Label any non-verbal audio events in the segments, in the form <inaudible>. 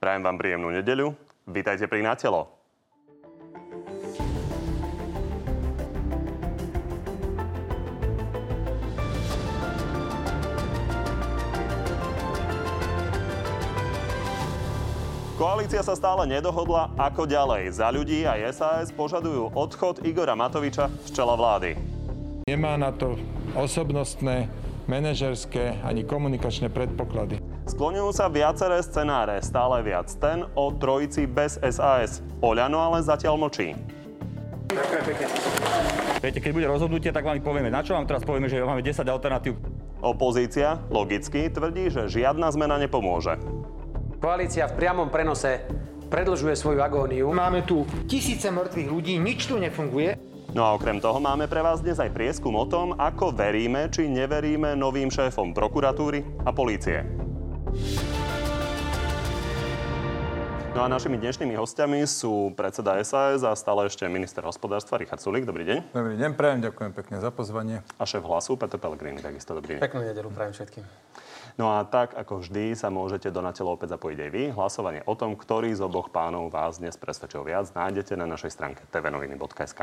Prajem vám príjemnú nedeľu. Vítajte pri Natelo. Koalícia sa stále nedohodla, ako ďalej. Za ľudí a SAS požadujú odchod Igora Matoviča z čela vlády. Nemá na to osobnostné, manažerské ani komunikačné predpoklady. Skloňujú sa viaceré scenáre, stále viac ten o trojici bez SAS. Oľano ale zatiaľ mlčí. Viete, keď bude rozhodnutie, tak vám povieme. Na čo vám teraz povieme, že máme 10 alternatív? Opozícia logicky tvrdí, že žiadna zmena nepomôže. Koalícia v priamom prenose predlžuje svoju agóniu. Máme tu tisíce mŕtvych ľudí, nič tu nefunguje. No a okrem toho máme pre vás dnes aj prieskum o tom, ako veríme či neveríme novým šéfom prokuratúry a polície. No a našimi dnešnými hostiami sú predseda SAS a stále ešte minister hospodárstva Richard Sulik. Dobrý deň. Dobrý deň, prajem, ďakujem pekne za pozvanie. A šéf hlasu Peter Pellegrini, takisto dobrý deň. Peknú nedelu prajem všetkým. No a tak, ako vždy, sa môžete do na telo opäť zapojiť aj vy. Hlasovanie o tom, ktorý z oboch pánov vás dnes presvedčil viac, nájdete na našej stránke tvnoviny.sk.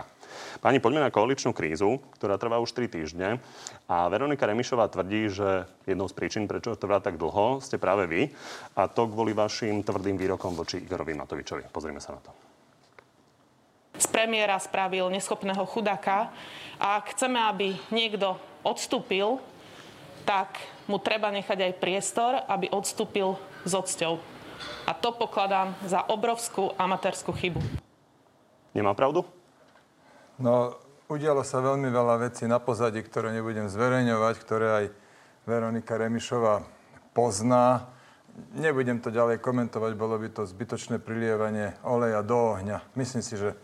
Páni, poďme na koaličnú krízu, ktorá trvá už 3 týždne. A Veronika Remišová tvrdí, že jednou z príčin, prečo trvá tak dlho, ste práve vy. A to kvôli vašim tvrdým výrokom voči Igorovi Matovičovi. Pozrime sa na to z premiéra spravil neschopného chudáka. A ak chceme, aby niekto odstúpil, tak mu treba nechať aj priestor, aby odstúpil s odsťou. A to pokladám za obrovskú amatérskú chybu. Nemá pravdu? No, udialo sa veľmi veľa vecí na pozadí, ktoré nebudem zverejňovať, ktoré aj Veronika Remišová pozná. Nebudem to ďalej komentovať, bolo by to zbytočné prilievanie oleja do ohňa. Myslím si, že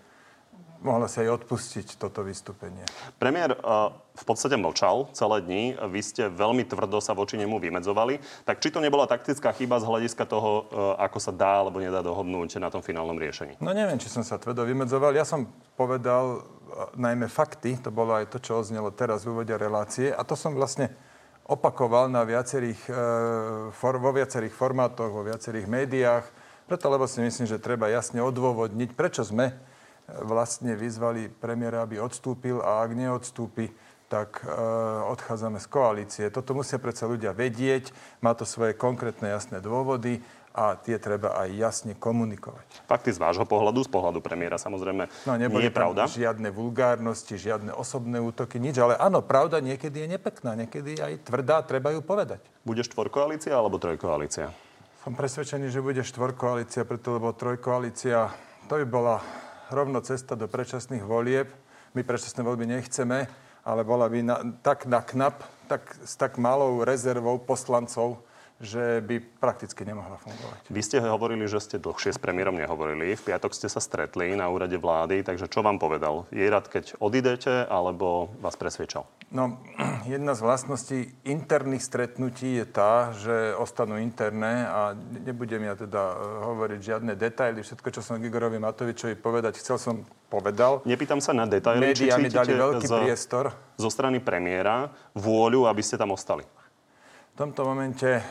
mohla si aj odpustiť toto vystúpenie. Premiér uh, v podstate mlčal celé dni. Vy ste veľmi tvrdo sa voči nemu vymedzovali. Tak či to nebola taktická chyba z hľadiska toho, uh, ako sa dá alebo nedá dohodnúť na tom finálnom riešení? No neviem, či som sa tvrdo vymedzoval. Ja som povedal uh, najmä fakty. To bolo aj to, čo oznelo teraz v úvode relácie. A to som vlastne opakoval na viacerých, for, vo viacerých formátoch, vo viacerých médiách. Preto, lebo si myslím, že treba jasne odôvodniť, prečo sme vlastne vyzvali premiéra, aby odstúpil a ak neodstúpi, tak e, odchádzame z koalície. Toto musia predsa ľudia vedieť, má to svoje konkrétne jasné dôvody a tie treba aj jasne komunikovať. Fakty z vášho pohľadu, z pohľadu premiéra samozrejme no, nie je pravda. žiadne vulgárnosti, žiadne osobné útoky, nič, ale áno, pravda niekedy je nepekná, niekedy aj tvrdá, treba ju povedať. Bude štvorkoalícia alebo trojkoalícia? Som presvedčený, že bude štvorkoalícia, preto lebo trojkoalícia, to by bola rovno cesta do predčasných volieb. My predčasné voľby nechceme, ale bola by na, tak na knap, tak, s tak malou rezervou poslancov, že by prakticky nemohla fungovať. Vy ste hovorili, že ste dlhšie s premiérom nehovorili. V piatok ste sa stretli na úrade vlády, takže čo vám povedal? Je rád, keď odidete, alebo vás presviečal? No, <clears throat> jedna z vlastností interných stretnutí je tá, že ostanú interné a nebudem ja teda e, hovoriť žiadne detaily. Všetko, čo som Igorovi Matovičovi povedať, chcel som povedal. Nepýtam sa na detaily, Média či mi dali veľký zo, priestor. Zo strany premiéra vôľu, aby ste tam ostali. V tomto momente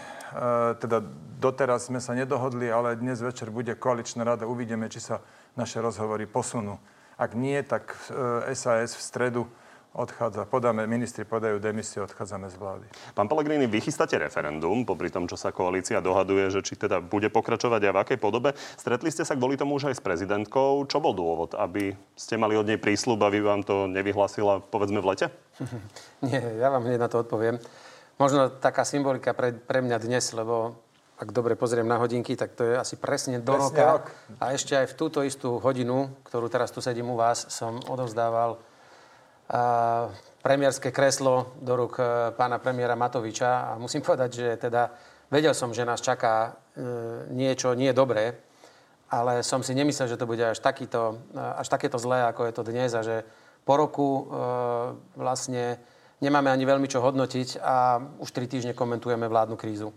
teda doteraz sme sa nedohodli, ale dnes večer bude koaličná rada. Uvidíme, či sa naše rozhovory posunú. Ak nie, tak SAS e, v stredu odchádza. Podáme, ministri podajú demisiu, odchádzame z vlády. Pán Pellegrini, vy chystáte referendum, popri tom, čo sa koalícia dohaduje, že či teda bude pokračovať a v akej podobe. Stretli ste sa kvôli tomu už aj s prezidentkou. Čo bol dôvod, aby ste mali od nej prísľub, aby vám to nevyhlasila, povedzme, v lete? <laughs> Nie, ja vám hneď na to odpoviem. Možno taká symbolika pre, pre mňa dnes, lebo ak dobre pozriem na hodinky, tak to je asi presne do presne roka. Rok. A ešte aj v túto istú hodinu, ktorú teraz tu sedím u vás, som odovzdával a, premiérske kreslo do rúk e, pána premiéra Matoviča. A musím povedať, že teda vedel som, že nás čaká e, niečo nie dobré, ale som si nemyslel, že to bude až, takýto, e, až takéto zlé, ako je to dnes a že po roku e, vlastne nemáme ani veľmi čo hodnotiť a už tri týždne komentujeme vládnu krízu.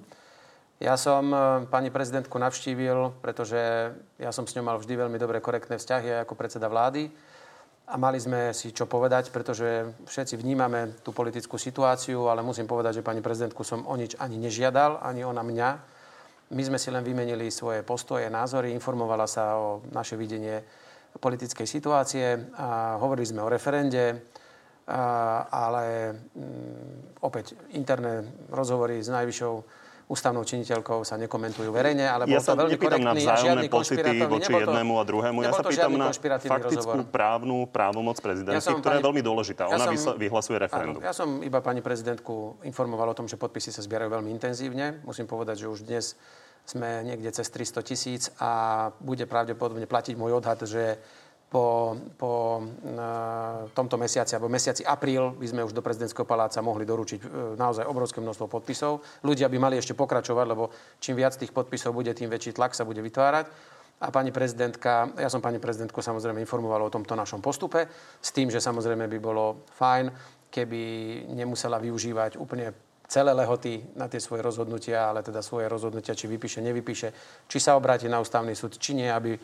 Ja som e, pani prezidentku navštívil, pretože ja som s ňou mal vždy veľmi dobré, korektné vzťahy ako predseda vlády. A mali sme si čo povedať, pretože všetci vnímame tú politickú situáciu, ale musím povedať, že pani prezidentku som o nič ani nežiadal, ani ona mňa. My sme si len vymenili svoje postoje, názory, informovala sa o naše videnie politickej situácie a hovorili sme o referende, ale mm, opäť interné rozhovory s najvyššou ústavnou činiteľkou sa nekomentujú verejne, ale ja bol to veľmi korektný na vzájomné pocity voči to, jednému a druhému. Ja sa pýtam na faktickú rozhovor. právnu právomoc prezidentky, ja ktorá pani, je veľmi dôležitá. Ona ja som, vyhlasuje referendum. Áno, ja som iba pani prezidentku informoval o tom, že podpisy sa zbierajú veľmi intenzívne. Musím povedať, že už dnes sme niekde cez 300 tisíc a bude pravdepodobne platiť môj odhad, že po, po e, tomto mesiaci, alebo mesiaci apríl by sme už do prezidentského paláca mohli doručiť e, naozaj obrovské množstvo podpisov. Ľudia by mali ešte pokračovať, lebo čím viac tých podpisov bude, tým väčší tlak sa bude vytvárať. A pani prezidentka, ja som pani prezidentku samozrejme informoval o tomto našom postupe, s tým, že samozrejme by bolo fajn, keby nemusela využívať úplne celé lehoty na tie svoje rozhodnutia, ale teda svoje rozhodnutia, či vypíše, nevypíše, či sa obráti na ústavný súd, či nie, aby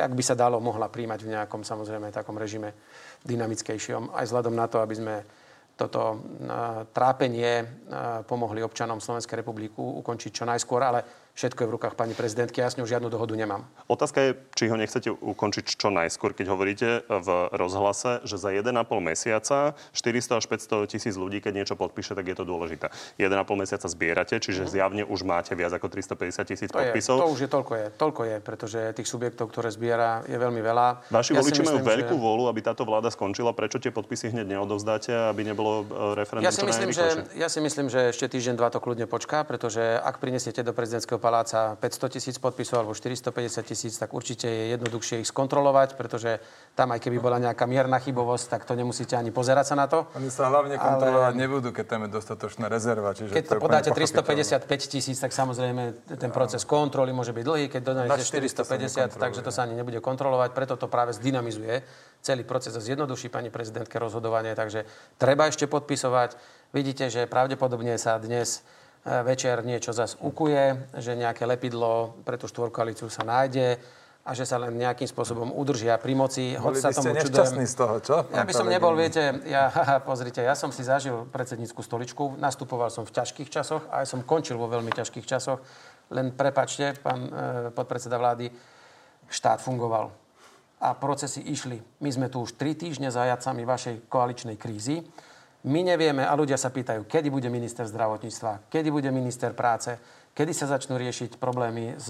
ak by sa dalo, mohla príjmať v nejakom samozrejme takom režime dynamickejšom, aj vzhľadom na to, aby sme toto trápenie pomohli občanom Slovenskej republiky ukončiť čo najskôr, ale všetko je v rukách pani prezidentky. Ja s ňou žiadnu dohodu nemám. Otázka je, či ho nechcete ukončiť čo najskôr, keď hovoríte v rozhlase, že za 1,5 mesiaca 400 až 500 tisíc ľudí, keď niečo podpíše, tak je to dôležité. 1,5 mesiaca zbierate, čiže mm. zjavne už máte viac ako 350 tisíc podpisov. Je, to už je toľko je. Toľko je, pretože tých subjektov, ktoré zbiera, je veľmi veľa. Vaši ja voliči majú veľkú že... vôľu, aby táto vláda skončila. Prečo tie podpisy hneď neodovzdáte, aby nebolo e, referendum ja si, myslím, že, ja si myslím, že ešte týždeň, dva to kľudne počká, pretože ak prinesiete do prezidentského paláca 500 tisíc podpisov alebo 450 tisíc, tak určite je jednoduchšie ich skontrolovať, pretože tam aj keby bola nejaká mierna chybovosť, tak to nemusíte ani pozerať sa na to. Oni sa hlavne kontrolovať ale... nebudú, keď tam je dostatočná rezerva. Čiže keď to, to podáte 355 tisíc, tak samozrejme ten proces kontroly môže byť dlhý. Keď dodáte 450, takže to sa ani nebude kontrolovať. Preto to práve zdynamizuje celý proces a zjednoduší pani prezidentke rozhodovanie. Takže treba ešte podpisovať. Vidíte, že pravdepodobne sa dnes večer niečo zas ukuje, že nejaké lepidlo pre tú štvorkoalíciu sa nájde a že sa len nejakým spôsobom udržia pri moci. Boli sa tomu čudujem. z toho, čo? Ja by som nebol, viete, ja, haha, <laughs> pozrite, ja som si zažil predsednícku stoličku, nastupoval som v ťažkých časoch a aj som končil vo veľmi ťažkých časoch. Len prepačte, pán e, podpredseda vlády, štát fungoval a procesy išli. My sme tu už tri týždne zajacami vašej koaličnej krízy. My nevieme a ľudia sa pýtajú, kedy bude minister zdravotníctva, kedy bude minister práce, kedy sa začnú riešiť problémy s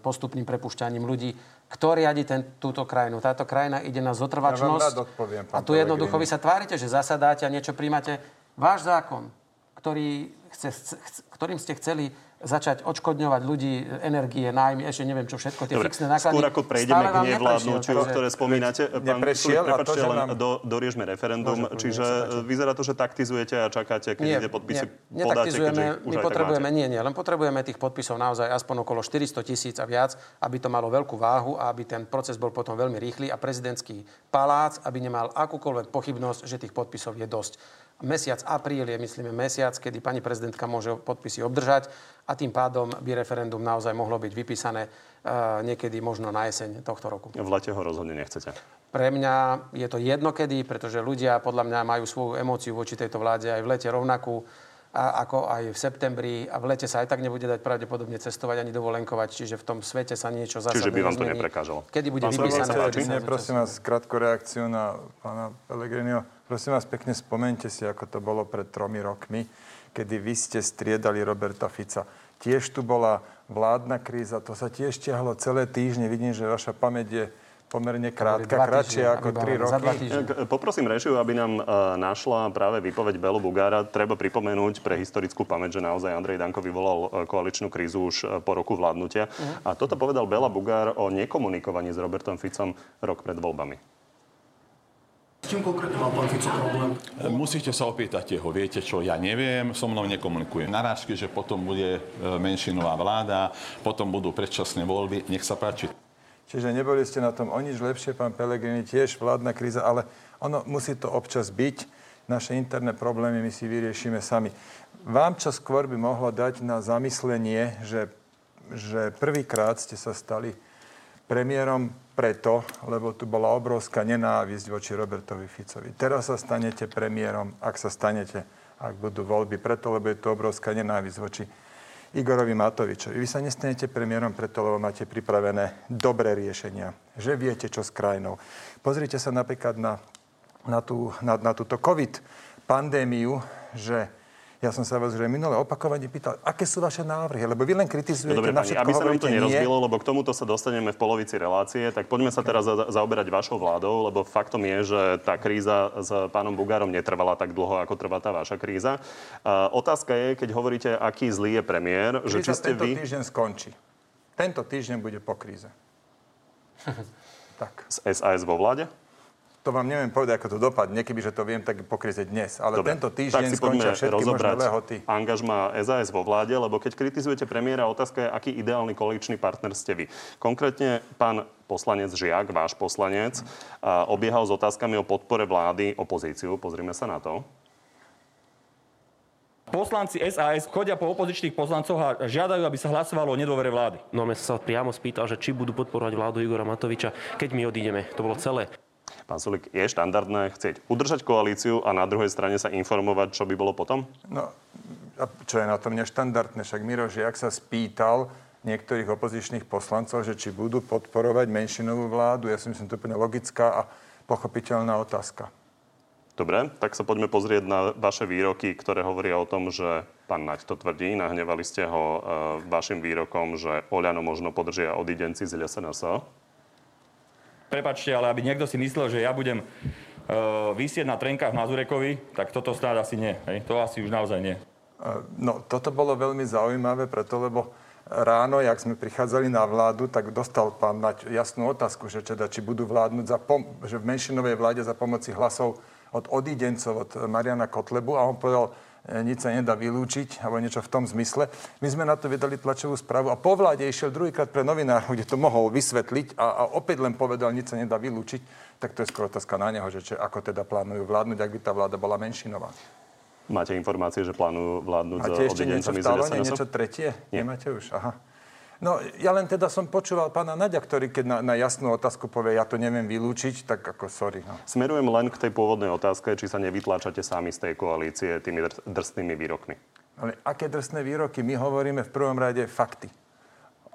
postupným prepušťaním ľudí. Kto riadi ten, túto krajinu? Táto krajina ide na zotrvačnosť. Ja odpoviem, a tu jednoducho vy sa tvárite, že zasadáte a niečo príjmate. Váš zákon, ktorý chce, ktorým ste chceli začať odškodňovať ľudí, energie, nájmy, ešte neviem čo všetko, tie Dobre, fixné náklady. Skôr ako prejdeme k nevládnutiu, ktoré spomínate, pán Sulík, prepáčte, len nám... do, doriežme referendum. Môže, čiže vyzerá to, že taktizujete a čakáte, keď nie, tie podpisy nie, podáte, keďže už my potrebujeme, nie, nie, len potrebujeme tých podpisov naozaj aspoň okolo 400 tisíc a viac, aby to malo veľkú váhu a aby ten proces bol potom veľmi rýchly a prezidentský palác, aby nemal akúkoľvek pochybnosť, že tých podpisov je dosť. Mesiac apríl je, myslíme, mesiac, kedy pani prezidentka môže podpisy obdržať a tým pádom by referendum naozaj mohlo byť vypísané uh, niekedy možno na jeseň tohto roku. V lete ho rozhodne nechcete. Pre mňa je to jednokedy, pretože ľudia podľa mňa majú svoju emóciu voči tejto vláde aj v lete rovnakú a ako aj v septembri a v lete sa aj tak nebude dať pravdepodobne cestovať ani dovolenkovať, čiže v tom svete sa niečo zásadné Čiže by vám to neprekážalo. Kedy bude vypísané? Prosím vás, krátku reakciu na pána Pellegriniho. Prosím vás, pekne spomente si, ako to bolo pred tromi rokmi, kedy vy ste striedali Roberta Fica. Tiež tu bola vládna kríza, to sa tiež ťahlo celé týždne. Vidím, že vaša pamäť je pomerne krátka, kratšia ako 3 roky. Poprosím režiu, aby nám uh, našla práve výpoveď Belu Bugára. Treba pripomenúť pre historickú pamäť, že naozaj Andrej Danko vyvolal uh, koaličnú krízu už uh, po roku vládnutia. Uh-huh. A toto povedal Bela Bugár o nekomunikovaní s Robertom Ficom rok pred voľbami. S čím konkrétne mal pán Fico problém? Musíte sa opýtať jeho. Viete čo, ja neviem, so mnou nekomunikuje. Narážky, že potom bude e, menšinová vláda, potom budú predčasné voľby. Nech sa páči. Čiže neboli ste na tom o nič lepšie, pán Pelegrini, tiež vládna kríza, ale ono musí to občas byť. Naše interné problémy my si vyriešime sami. Vám čo skôr by mohlo dať na zamyslenie, že, že prvýkrát ste sa stali premiérom preto, lebo tu bola obrovská nenávisť voči Robertovi Ficovi. Teraz sa stanete premiérom, ak sa stanete, ak budú voľby, preto, lebo je tu obrovská nenávisť voči Igorovi Matovičovi. Vy sa nestanete premiérom preto, lebo máte pripravené dobré riešenia. Že viete, čo s krajinou. Pozrite sa napríklad na, na, tú, na, na túto COVID pandémiu, že ja som sa vás že minulé opakovane pýtal, aké sú vaše návrhy, lebo vy len kritizujete no, dobre, na všetko, aby sa nám to nerozbilo, nie. lebo k tomuto sa dostaneme v polovici relácie, tak poďme sa teraz za, zaoberať vašou vládou, lebo faktom je, že tá kríza s pánom Bugárom netrvala tak dlho, ako trvá tá vaša kríza. Uh, otázka je, keď hovoríte, aký zlý je premiér, Kríza že či ste tento vy... týždeň skončí. Tento týždeň bude po kríze. <laughs> tak. Z SAS vo vláde? To vám neviem povedať, ako to dopadne. Kebyže to viem, tak pokryte dnes. Ale Dobre, tento tak týždeň si skončia všetky možné rozobrať lehoty. angažma SAS vo vláde, lebo keď kritizujete premiéra, otázka je, aký ideálny koaličný partner ste vy. Konkrétne pán poslanec Žiak, váš poslanec, obiehal s otázkami o podpore vlády opozíciu. Pozrime sa na to. Poslanci SAS chodia po opozičných poslancoch a žiadajú, aby sa hlasovalo o nedôvere vlády. No a sa priamo spýtal, že či budú podporovať vládu Igora Matoviča, keď my odídeme. To bolo celé. Pán Sulik, je štandardné chcieť udržať koalíciu a na druhej strane sa informovať, čo by bolo potom? No, a čo je na tom neštandardné? Však Miro Žiak sa spýtal niektorých opozičných poslancov, že či budú podporovať menšinovú vládu. Ja si myslím, to je úplne logická a pochopiteľná otázka. Dobre, tak sa poďme pozrieť na vaše výroky, ktoré hovoria o tom, že pán Naď to tvrdí, nahnevali ste ho e, vašim výrokom, že Oľano možno podržia odidenci z LSNS. Prepačte, ale aby niekto si myslel, že ja budem uh, vysieť na trenkách Mazurekovi, tak toto snáď asi nie. Hej? To asi už naozaj nie. No, toto bolo veľmi zaujímavé, preto lebo ráno, jak sme prichádzali na vládu, tak dostal pán Naď jasnú otázku, že teda, či budú vládnuť za pom- že v menšinovej vláde za pomoci hlasov od odídencov, od Mariana Kotlebu a on povedal, e, nič sa nedá vylúčiť, alebo niečo v tom zmysle. My sme na to vydali tlačovú správu a po vláde išiel druhýkrát pre novinárov, <laughs> kde to mohol vysvetliť a, a opäť len povedal, nič sa nedá vylúčiť. Tak to je skôr otázka na neho, že či, ako teda plánujú vládnuť, ak by tá vláda bola menšinová. Máte informácie, že plánujú vládnuť Máte s ešte niečo v niečo tretie? Nie. Nemáte už? Aha. No, ja len teda som počúval pána Naďa, ktorý keď na, na jasnú otázku povie, ja to neviem vylúčiť, tak ako sorry. No. Smerujem len k tej pôvodnej otázke, či sa nevytláčate sami z tej koalície tými dr- drsnými výrokmi. Ale aké drsné výroky? My hovoríme v prvom rade fakty.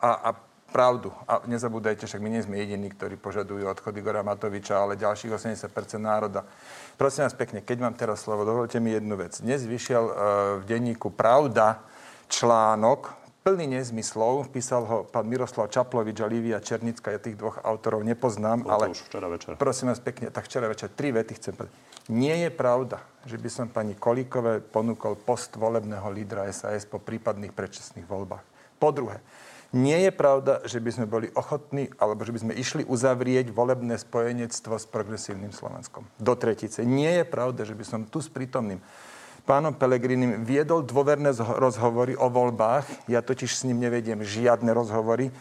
A, a pravdu. A nezabúdajte, však my nie sme jediní, ktorí požadujú odchod Igora Matoviča, ale ďalších 80% národa. Prosím vás pekne, keď mám teraz slovo, dovolte mi jednu vec. Dnes vyšiel uh, v denníku Pravda článok, plný nezmyslov. Písal ho pán Miroslav Čaplovič a Lívia Černická. Ja tých dvoch autorov nepoznám, Bolo to ale už včera večer. prosím vás pekne, tak včera večer tri vety chcem povedať. Nie je pravda, že by som pani Kolíkové ponúkol post volebného lídra SAS po prípadných predčasných voľbách. Po druhé, nie je pravda, že by sme boli ochotní, alebo že by sme išli uzavrieť volebné spojenectvo s progresívnym Slovenskom. Do tretice. Nie je pravda, že by som tu s prítomným pánom Pelegrinim viedol dôverné zho- rozhovory o voľbách. Ja totiž s ním nevediem žiadne rozhovory.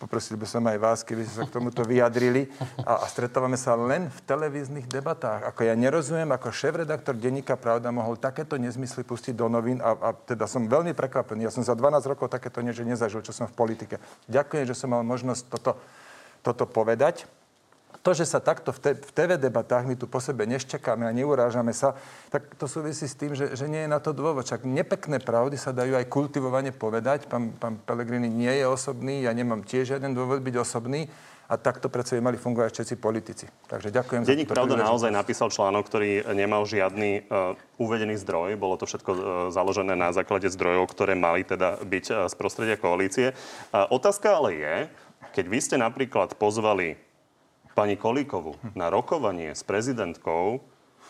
Poprosil by som aj vás, keby ste sa k tomuto vyjadrili. A, a stretávame sa len v televíznych debatách. Ako ja nerozumiem, ako šéf-redaktor denníka Pravda mohol takéto nezmysly pustiť do novín a, a teda som veľmi prekvapený. Ja som za 12 rokov takéto niečo nezažil, čo som v politike. Ďakujem, že som mal možnosť toto, toto povedať. To, že sa takto v, te, v TV debatách my tu po sebe neščakáme a neurážame sa, tak to súvisí s tým, že, že nie je na to dôvod. Čak nepekné pravdy sa dajú aj kultivovane povedať. Pán, pán Pelegrini nie je osobný, ja nemám tiež žiaden dôvod byť osobný. A takto predsa by mali fungovať všetci politici. Takže ďakujem Denník za Pravda príležitosť. naozaj napísal článok, ktorý nemal žiadny uh, uvedený zdroj. Bolo to všetko uh, založené na základe zdrojov, ktoré mali teda byť uh, z prostredia koalície. Uh, otázka ale je, keď vy ste napríklad pozvali pani Kolíkovú na rokovanie s prezidentkou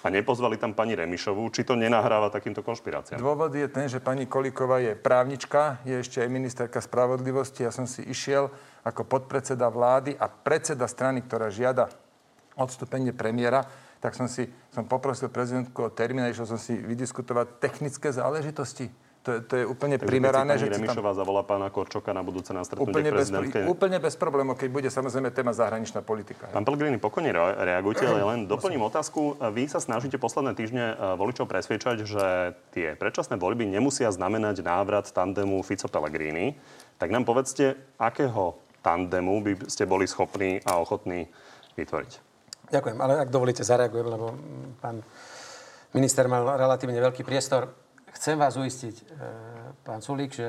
a nepozvali tam pani Remišovú, či to nenahráva takýmto konšpiráciám? Dôvod je ten, že pani Kolíková je právnička, je ešte aj ministerka spravodlivosti. Ja som si išiel ako podpredseda vlády a predseda strany, ktorá žiada odstúpenie premiéra, tak som si som poprosil prezidentku o termín a išiel som si vydiskutovať technické záležitosti. To, je- to je úplne Takže primerané, keď si že pani si tam... Remišová zavolá pána Korčoka na budúce na stretnutie Úplne bez, úplne bez problémov, keď bude samozrejme téma zahraničná politika. Pán Pellegrini, pokojne re- reagujte, ale len <clears throat> doplním otázku. Vy sa snažíte posledné týždne e, voličov presviečať, že tie predčasné voľby nemusia znamenať návrat tandemu Fico-Pellegrini. Tak nám povedzte, akého tandemu by ste boli schopní a ochotní vytvoriť? Ďakujem, ale ak dovolíte, zareagujem, lebo mm, pán minister mal relatívne veľký priestor. Chcem vás uistiť, e, pán Sulík, že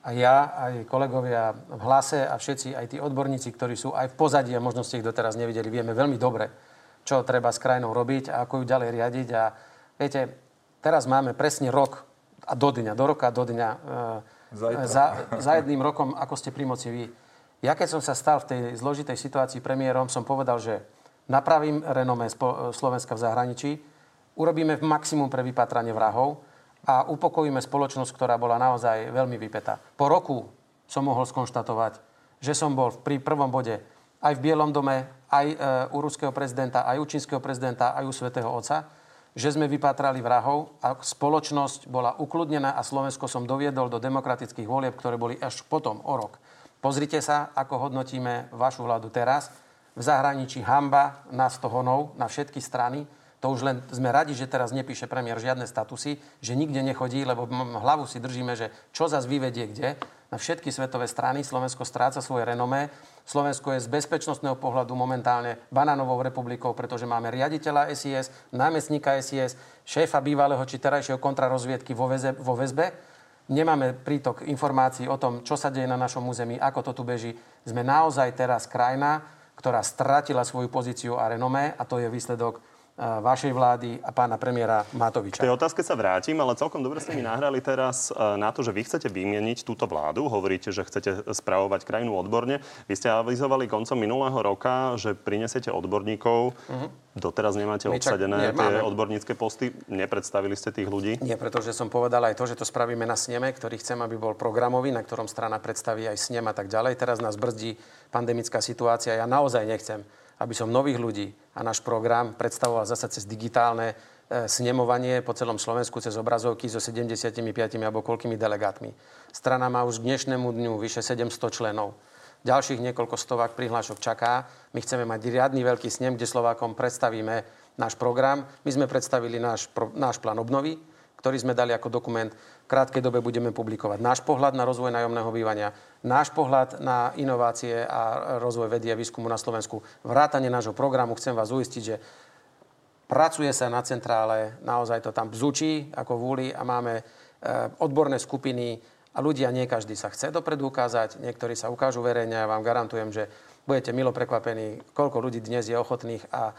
a ja, aj kolegovia v hlase a všetci, aj tí odborníci, ktorí sú aj v pozadí a možno ste ich doteraz nevideli, vieme veľmi dobre, čo treba s krajinou robiť a ako ju ďalej riadiť. A viete, teraz máme presne rok a do dňa, do roka, do dňa, e, za, za jedným rokom, ako ste pri moci vy. Ja keď som sa stal v tej zložitej situácii premiérom, som povedal, že napravím renomé Slovenska v zahraničí, urobíme maximum pre vypatranie vrahov, a upokojíme spoločnosť, ktorá bola naozaj veľmi vypetá. Po roku som mohol skonštatovať, že som bol pri prvom bode aj v Bielom dome, aj e, u ruského prezidenta, aj u čínskeho prezidenta, aj u svätého Otca, že sme vypatrali vrahov a spoločnosť bola ukludnená a Slovensko som doviedol do demokratických volieb, ktoré boli až potom o rok. Pozrite sa, ako hodnotíme vašu vládu teraz. V zahraničí hamba na stohonov na všetky strany to už len sme radi, že teraz nepíše premiér žiadne statusy, že nikde nechodí, lebo hlavu si držíme, že čo zase vyvedie kde. Na všetky svetové strany Slovensko stráca svoje renomé. Slovensko je z bezpečnostného pohľadu momentálne banánovou republikou, pretože máme riaditeľa SIS, námestníka SIS, šéfa bývalého či terajšieho kontrarozviedky vo, väze, vo väzbe. Nemáme prítok informácií o tom, čo sa deje na našom území, ako to tu beží. Sme naozaj teraz krajina, ktorá stratila svoju pozíciu a renomé a to je výsledok vašej vlády a pána premiéra Matoviča. K tej otázke sa vrátim, ale celkom dobre ste mi nahrali teraz e, na to, že vy chcete vymieniť túto vládu. Hovoríte, že chcete spravovať krajinu odborne. Vy ste avizovali koncom minulého roka, že prinesiete odborníkov. Uh-huh. Doteraz nemáte My obsadené čak, tie odbornícke posty. Nepredstavili ste tých ľudí? Nie, pretože som povedal aj to, že to spravíme na sneme, ktorý chcem, aby bol programový, na ktorom strana predstaví aj snem a tak ďalej. Teraz nás brzdí pandemická situácia. Ja naozaj nechcem aby som nových ľudí a náš program predstavoval zase cez digitálne e, snemovanie po celom Slovensku cez obrazovky so 75 alebo koľkými delegátmi. Strana má už k dnešnému dňu vyše 700 členov. Ďalších niekoľko stovák prihlášok čaká. My chceme mať riadny veľký snem, kde Slovákom predstavíme náš program. My sme predstavili náš, náš plán obnovy, ktorý sme dali ako dokument. Krátkej dobe budeme publikovať náš pohľad na rozvoj nájomného bývania, náš pohľad na inovácie a rozvoj vedy a výskumu na Slovensku, vrátanie nášho programu. Chcem vás uistiť, že pracuje sa na centrále, naozaj to tam bzučí ako vúli a máme e, odborné skupiny a ľudia, nie každý sa chce dopredu ukázať, niektorí sa ukážu verejne a ja vám garantujem, že budete milo prekvapení, koľko ľudí dnes je ochotných a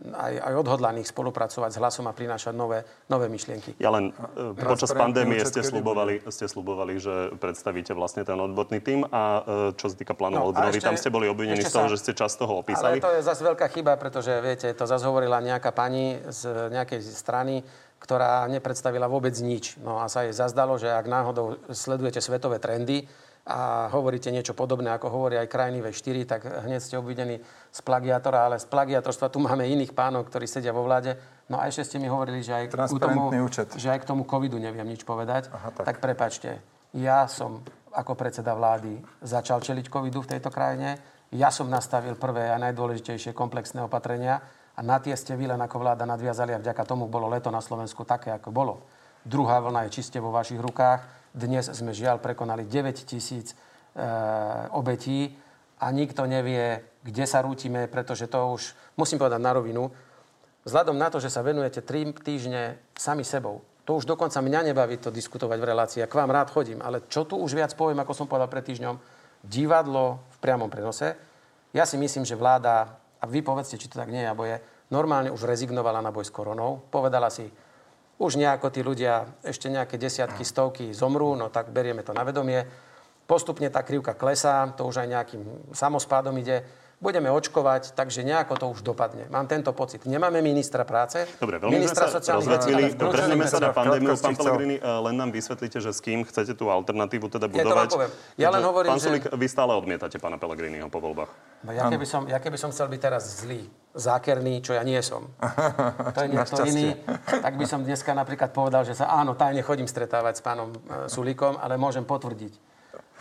aj, aj odhodlaných spolupracovať s hlasom a prinášať nové, nové myšlienky. Ja len uh, počas pandémie ste slubovali, ste slubovali, že predstavíte vlastne ten odborný tým a uh, čo sa týka plánu no, obnovy, tam ste boli obvinení z toho, sa, že ste čas toho opísali. Ale to je zase veľká chyba, pretože viete, to zase hovorila nejaká pani z nejakej strany, ktorá nepredstavila vôbec nič. No a sa jej zazdalo, že ak náhodou sledujete svetové trendy, a hovoríte niečo podobné, ako hovorí aj krajiny V4, tak hneď ste obvidení z plagiátora, ale z plagiatorstva tu máme iných pánov, ktorí sedia vo vláde. No a ešte ste mi hovorili, že aj, k tomu, účet. že aj k tomu covidu neviem nič povedať. Aha, tak. tak prepačte, ja som ako predseda vlády začal čeliť covidu v tejto krajine. Ja som nastavil prvé a najdôležitejšie komplexné opatrenia a na tie ste vy len ako vláda nadviazali a vďaka tomu bolo leto na Slovensku také, ako bolo. Druhá vlna je čiste vo vašich rukách dnes sme žiaľ prekonali 9 tisíc e, obetí a nikto nevie, kde sa rútime, pretože to už, musím povedať na rovinu, vzhľadom na to, že sa venujete 3 týždne sami sebou, to už dokonca mňa nebaví to diskutovať v relácii. Ja k vám rád chodím, ale čo tu už viac poviem, ako som povedal pred týždňom, divadlo v priamom prenose. Ja si myslím, že vláda, a vy povedzte, či to tak nie alebo je, normálne už rezignovala na boj s koronou. Povedala si, už nejako tí ľudia, ešte nejaké desiatky, stovky zomrú, no tak berieme to na vedomie. Postupne tá krivka klesá, to už aj nejakým samospádom ide budeme očkovať, takže nejako to už dopadne. Mám tento pocit. Nemáme ministra práce, Dobre, veľmi ministra sme sa rozvetvili. Sa na pandémiu. Pán Pellegrini, eh, len nám vysvetlíte, že s kým chcete tú alternatívu teda budovať. Ja, to ja len hovorím, pán Sulik, že... vy stále odmietate pána Pellegriniho po voľbách. No, ja, keby som, ja keby som chcel byť teraz zlý, zákerný, čo ja nie som. <laughs> To je niekto iný. Tak by som dneska napríklad povedal, že sa áno, tajne chodím stretávať s pánom eh, Sulíkom, ale môžem potvrdiť.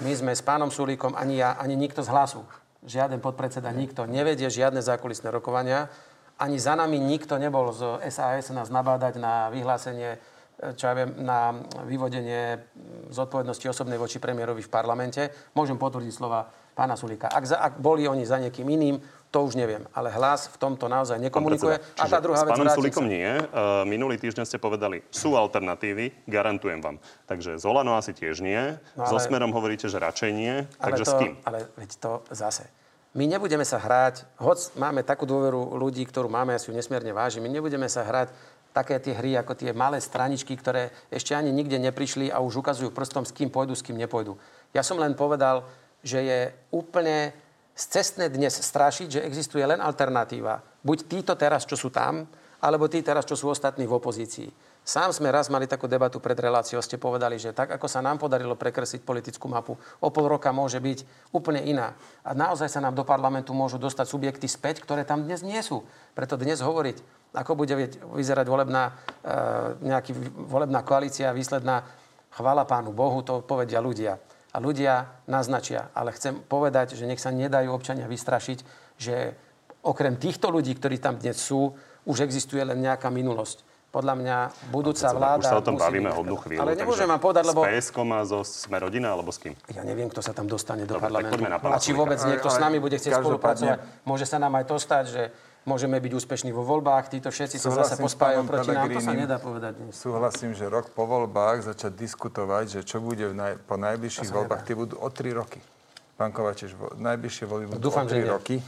My sme s pánom Sulíkom, ani ja, ani nikto z hlasu žiaden podpredseda, nikto nevedie žiadne zákulisné rokovania. Ani za nami nikto nebol z SAS nás nabádať na vyhlásenie čo ja viem, na vyvodenie zodpovednosti osobnej voči premiérovi v parlamente. Môžem potvrdiť slova pána Sulíka. Ak, za, ak boli oni za niekým iným, to už neviem. Ale hlas v tomto naozaj nekomunikuje. A tá druhá vec... S pánom Sulíkom sa. nie. Uh, minulý týždeň ste povedali, sú alternatívy, garantujem vám. Takže z Olano asi tiež nie. No ale... So Smerom hovoríte, že radšej nie. Takže to, s kým? Ale veď to zase. My nebudeme sa hrať, hoď máme takú dôveru ľudí, ktorú máme, ja si ju nesmierne vážim, my nebudeme sa hrať také tie hry, ako tie malé straničky, ktoré ešte ani nikde neprišli a už ukazujú prstom, s kým pôjdu, s kým nepôjdu. Ja som len povedal, že je úplne cestné dnes strašiť, že existuje len alternatíva. Buď títo teraz, čo sú tam, alebo tí teraz, čo sú ostatní v opozícii. Sám sme raz mali takú debatu pred reláciou, ste povedali, že tak, ako sa nám podarilo prekresliť politickú mapu, o pol roka môže byť úplne iná. A naozaj sa nám do parlamentu môžu dostať subjekty späť, ktoré tam dnes nie sú. Preto dnes hovoriť, ako bude vyzerať volebná, e, nejaký, volebná koalícia výsledná, chvála pánu Bohu, to povedia ľudia a ľudia naznačia. Ale chcem povedať, že nech sa nedajú občania vystrašiť, že okrem týchto ľudí, ktorí tam dnes sú, už existuje len nejaká minulosť. Podľa mňa budúca vláda... Už sa o tom bavíme hodnú chvíľu. Ale nemôžem vám povedať, lebo... S a zo Sme rodina, alebo s kým? Ja neviem, kto sa tam dostane do Dobre, parlamentu. A či vôbec niekto s nami bude chcieť spolupracovať. Môže sa nám aj to stať, že môžeme byť úspešní vo voľbách, títo všetci sa zase pospájajú proti nám, to sa nedá povedať dnes. Súhlasím, že rok po voľbách začať diskutovať, že čo bude v naj, po najbližších voľbách, tie budú o 3 roky. Pán Kovačeč, najbližšie voľby budú Dúfam, o 3 roky.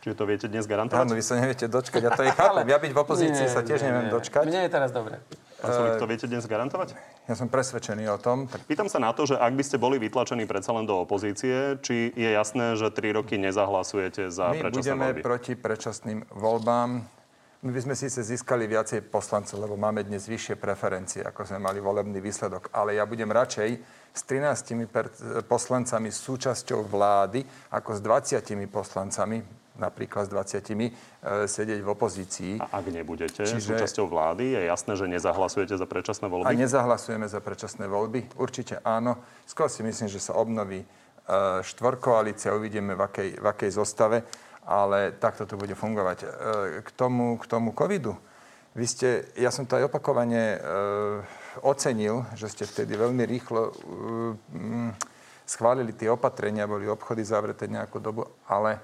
Čiže to viete dnes garantovať? Áno, vy sa neviete dočkať. Ja to je chápem. Ja byť v opozícii nie, sa tiež nie, neviem nie. dočkať. Mne je teraz dobre. Pán Sulik, to viete dnes garantovať? Ja som presvedčený o tom. Tak... Pýtam sa na to, že ak by ste boli vytlačení predsa len do opozície, či je jasné, že 3 roky nezahlasujete za My predčasné budeme voľby? proti predčasným voľbám. My by sme síce získali viacej poslancov, lebo máme dnes vyššie preferencie, ako sme mali volebný výsledok. Ale ja budem radšej s 13 per- poslancami súčasťou vlády, ako s 20 poslancami, napríklad s 20 e, sedieť v opozícii. A ak nebudete Čiže... súčasťou vlády, je jasné, že nezahlasujete za predčasné voľby? A nezahlasujeme za predčasné voľby? Určite áno. Skôr si myslím, že sa obnoví e, štvorkoalícia, uvidíme v akej, v akej zostave ale takto to bude fungovať. E, k tomu, k tomu covidu. Vy ste, ja som to aj opakovane e, ocenil, že ste vtedy veľmi rýchlo e, schválili tie opatrenia, boli obchody zavreté nejakú dobu, ale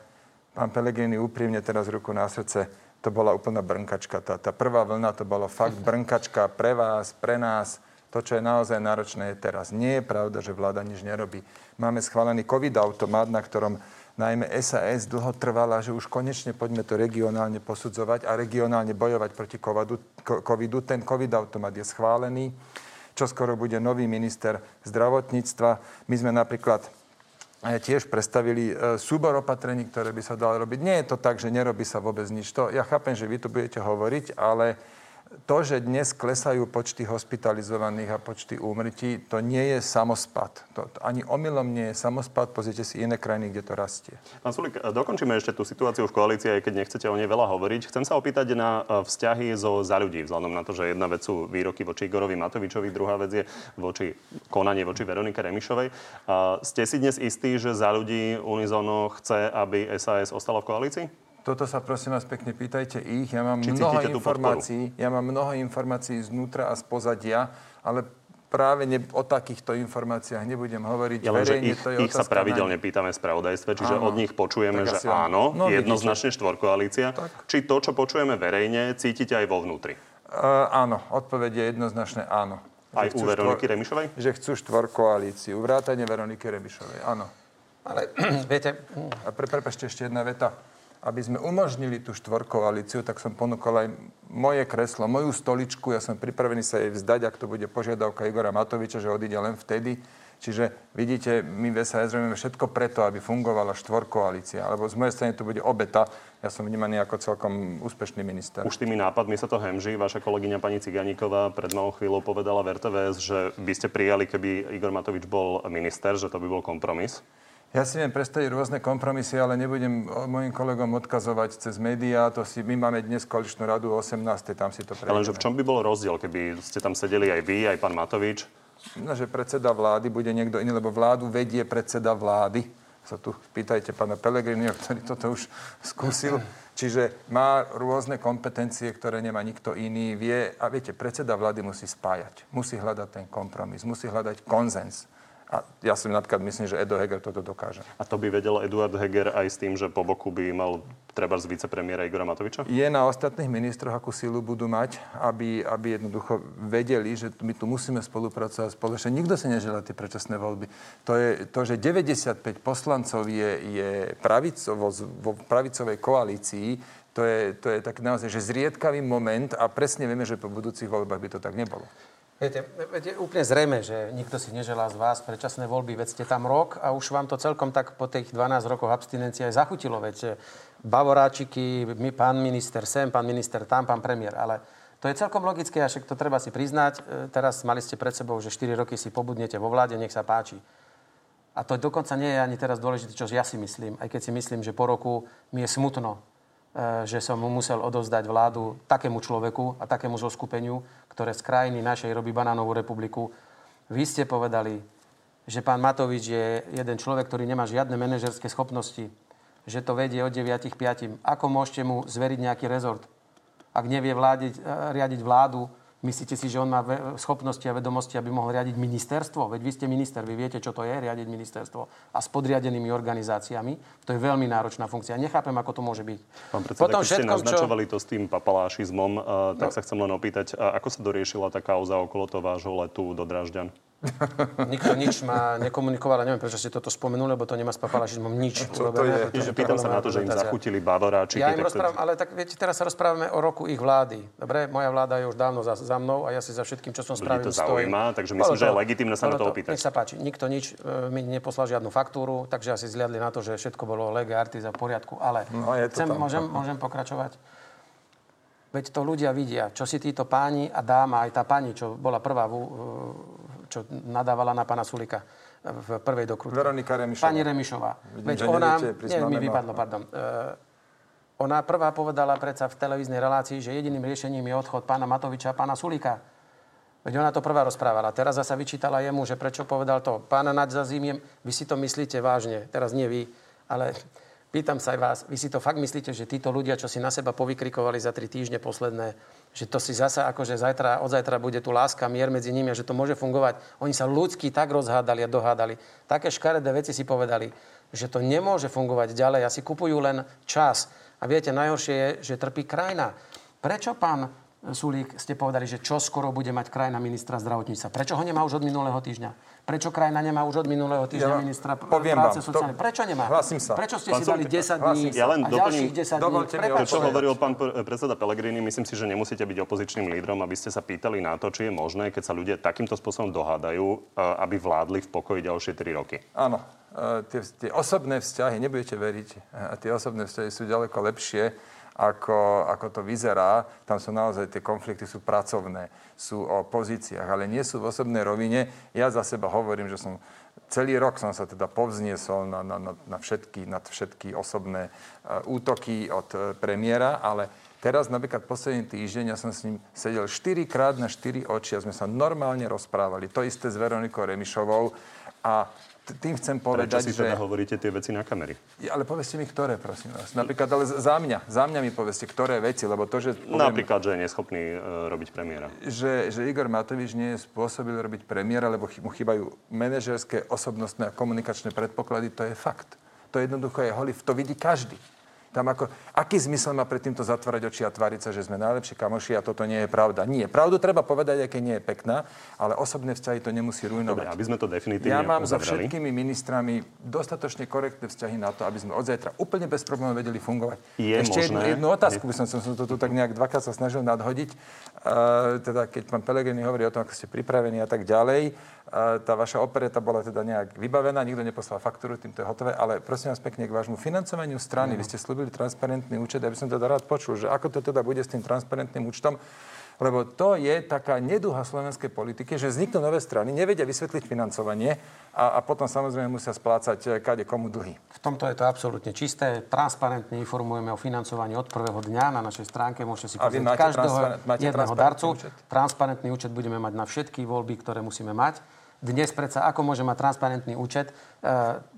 pán Pelegrini úprimne teraz ruku na srdce, to bola úplná brnkačka. Tá, tá prvá vlna to bolo fakt brnkačka pre vás, pre nás. To, čo je naozaj náročné, je teraz. Nie je pravda, že vláda nič nerobí. Máme schválený COVID-automat, na ktorom najmä SAS dlho trvala, že už konečne poďme to regionálne posudzovať a regionálne bojovať proti covidu. Ten covid-automat je schválený. Čo skoro bude nový minister zdravotníctva. My sme napríklad tiež predstavili eh, súbor opatrení, ktoré by sa dalo robiť. Nie je to tak, že nerobí sa vôbec nič. To, ja chápem, že vy tu budete hovoriť, ale to, že dnes klesajú počty hospitalizovaných a počty úmrtí, to nie je samospad. To, to ani omylom nie je samospad. Pozrite si iné krajiny, kde to rastie. Pán Sulik, dokončíme ešte tú situáciu v koalícii, aj keď nechcete o nej veľa hovoriť. Chcem sa opýtať na e, vzťahy zo za ľudí, vzhľadom na to, že jedna vec sú výroky voči Igorovi Matovičovi, druhá vec je voči konanie voči Veronike Remišovej. A ste si dnes istí, že za ľudí unizono chce, aby SAS ostala v koalícii? Toto sa prosím vás pekne pýtajte ich. Ja mám, Či mnoho informácií, ja mám mnoho informácií znútra a z pozadia, ale práve ne, o takýchto informáciách nebudem hovoriť ja verejne. Ich, to je ich sa pravidelne na... pýtame v spravodajstve, čiže áno. od nich počujeme, tak že áno, no, jednoznačne štvorkoalícia. Tak. Či to, čo počujeme verejne, cítite aj vo vnútri? Uh, áno, odpoveď je jednoznačne áno. Aj u Veroniky štvor... Remišovej? Že chcú štvorkoalíciu. Vrátane Veroniky Remišovej, áno. Ale <clears throat> viete... A pre, ešte jedna veta aby sme umožnili tú štvorkoalíciu, tak som ponúkol aj moje kreslo, moju stoličku. Ja som pripravený sa jej vzdať, ak to bude požiadavka Igora Matoviča, že odíde len vtedy. Čiže vidíte, my v SAS robíme všetko preto, aby fungovala štvorkoalícia. Alebo z mojej strany to bude obeta. Ja som vnímaný ako celkom úspešný minister. Už tými nápadmi sa to hemží. Vaša kolegyňa pani Ciganíková pred malou chvíľou povedala v RTVS, že by ste prijali, keby Igor Matovič bol minister, že to by bol kompromis. Ja si viem predstaviť rôzne kompromisy, ale nebudem mojim kolegom odkazovať cez médiá. To si, my máme dnes koaličnú radu o 18. tam si to prejdeme. Ale v čom by bol rozdiel, keby ste tam sedeli aj vy, aj pán Matovič? No, že predseda vlády bude niekto iný, lebo vládu vedie predseda vlády. sa tu pýtajte pána Pelegriniho, ktorý toto už skúsil. Čiže má rôzne kompetencie, ktoré nemá nikto iný. Vie, a viete, predseda vlády musí spájať. Musí hľadať ten kompromis, musí hľadať konzens. A ja si napríklad myslím, že Edo Heger toto dokáže. A to by vedel Eduard Heger aj s tým, že po boku by mal treba z vicepremiéra Igora Matoviča? Je na ostatných ministroch, akú sílu budú mať, aby, aby jednoducho vedeli, že my tu musíme spolupracovať spoločne. Nikto si neželá tie predčasné voľby. To, je, to že 95 poslancov je, je pravicovo, vo pravicovej koalícii, to je, to je tak naozaj, že zriedkavý moment a presne vieme, že po budúcich voľbách by to tak nebolo. Viete, viete, úplne zrejme, že nikto si neželá z vás predčasné voľby, veď ste tam rok a už vám to celkom tak po tých 12 rokoch abstinencie aj zachutilo, veď bavoráčiky, my, pán minister sem, pán minister tam, pán premiér, ale to je celkom logické a však to treba si priznať. E, teraz mali ste pred sebou, že 4 roky si pobudnete vo vláde, nech sa páči. A to dokonca nie je ani teraz dôležité, čo ja si myslím, aj keď si myslím, že po roku mi je smutno, že som mu musel odovzdať vládu takému človeku a takému zoskupeniu, ktoré z krajiny našej robí banánovú republiku. Vy ste povedali, že pán Matovič je jeden človek, ktorý nemá žiadne manažerské schopnosti, že to vedie od 9 5. Ako môžete mu zveriť nejaký rezort? Ak nevie vládiť, eh, riadiť vládu, Myslíte si, že on má schopnosti a vedomosti, aby mohol riadiť ministerstvo? Veď vy ste minister, vy viete, čo to je riadiť ministerstvo. A s podriadenými organizáciami. To je veľmi náročná funkcia. Nechápem, ako to môže byť. Pán predseda, Potom keď všetkom, ste naznačovali čo... to s tým papalášizmom, uh, tak no. sa chcem len opýtať, ako sa doriešila tá kauza okolo toho vášho letu do Dražďan? Nikto nič ma nekomunikoval, neviem, prečo ste toto spomenuli, lebo to nemá s papalašizmom nič Čo urobené. To je? Pýtam sa na to, že im zachytili bavoráčiky. Ja im rozprávam, ale tak viete, teraz sa rozprávame o roku ich vlády. Dobre, moja vláda je už dávno za, za mnou a ja si za všetkým, čo som spravil, to zaujíma, takže myslím, že je legitimné sa na to opýtať. Nech sa páči, nikto nič e, mi neposlal žiadnu faktúru, takže asi zliadli na to, že všetko bolo lege artis a v poriadku, ale no, chcem, môžem, môžem pokračovať? Veď to ľudia vidia, čo si títo páni a dáma, aj tá pani, čo bola prvá v, čo nadávala na pána Sulika v prvej dokrutke. Veronika Remišová. Pani Remišová. Vidím, Veď ona... Nie, mi vypadlo, pardon. Uh, ona prvá povedala predsa v televíznej relácii, že jediným riešením je odchod pána Matoviča a pána Sulika. Veď ona to prvá rozprávala. Teraz zasa vyčítala jemu, že prečo povedal to. Pána Naď zazimiem, vy si to myslíte vážne. Teraz nie vy, ale pýtam sa aj vás, vy si to fakt myslíte, že títo ľudia, čo si na seba povykrikovali za tri týždne posledné, že to si zasa akože zajtra, od zajtra bude tu láska, mier medzi nimi a že to môže fungovať. Oni sa ľudsky tak rozhádali a dohádali. Také škaredé veci si povedali, že to nemôže fungovať ďalej a si kupujú len čas. A viete, najhoršie je, že trpí krajina. Prečo pán Sulík ste povedali, že čo skoro bude mať krajina ministra zdravotníctva? Prečo ho nemá už od minulého týždňa? Prečo krajina nemá už od minulého týždňa ja ministra poviem práce vám, sociálne? Prečo nemá? Hlasím sa. Prečo ste pán si dali 10 dní ja len a ďalších 10 dní? To, čo hovoril pán predseda Pellegrini, myslím si, že nemusíte byť opozičným lídrom, aby ste sa pýtali na to, či je možné, keď sa ľudia takýmto spôsobom dohádajú, e, aby vládli v pokoji ďalšie 3 roky. Áno. E, tie, tie osobné vzťahy, nebudete veriť, a tie osobné vzťahy sú ďaleko lepšie ako, ako to vyzerá. Tam sú naozaj, tie konflikty sú pracovné, sú o pozíciách, ale nie sú v osobnej rovine. Ja za seba hovorím, že som celý rok som sa teda povzniesol na, na, na, na všetky, nad všetky osobné uh, útoky od uh, premiéra, ale teraz napríklad posledný týždeň ja som s ním sedel 4 krát na 4 oči a sme sa normálne rozprávali. To isté s Veronikou Remišovou a tým chcem povedať, Prečo si teda hovoríte tie veci na kamery? Ja, ale povedzte mi, ktoré, prosím vás. Napríklad, ale za mňa, za mňa mi povedzte, ktoré veci, lebo to, že... Poviem, Napríklad, že je neschopný uh, robiť premiéra. Že, že Igor Matovič nie je spôsobil robiť premiéra, lebo mu chýbajú manažerské, osobnostné a komunikačné predpoklady, to je fakt. To jednoducho je holý, to vidí každý. Tam ako, aký zmysel má pred týmto zatvárať oči a tváriť sa, že sme najlepší kamoši a toto nie je pravda. Nie. Pravdu treba povedať, aké nie je pekná, ale osobné vzťahy to nemusí rujnovať. Dobre, aby sme to definitívne Ja mám so všetkými ministrami dostatočne korektné vzťahy na to, aby sme od zajtra úplne bez problémov vedeli fungovať. Je Ešte možné... jednu, jednu otázku by som, som to tu tak nejak dvakrát sa snažil nadhodiť. Uh, teda keď pán Pelegrini hovorí o tom, ako ste pripravení a tak ďalej, tá vaša opereta bola teda nejak vybavená, nikto neposlal faktúru, týmto je hotové, ale prosím vás pekne k vášmu financovaniu strany. Mm. Vy ste slúbili transparentný účet, aby som teda rád počul, že ako to teda bude s tým transparentným účtom. Lebo to je taká neduha slovenskej politiky, že vzniknú nové strany, nevedia vysvetliť financovanie a, a potom samozrejme musia splácať eh, kade komu dlhy. V tomto je to absolútne čisté. Transparentne informujeme o financovaní od prvého dňa na našej stránke. Môžete si pozrieť každého máte jedného darcu. Účet? Transparentný účet budeme mať na všetky voľby, ktoré musíme mať Dnes predsa, ako môže mať transparentný účet, e,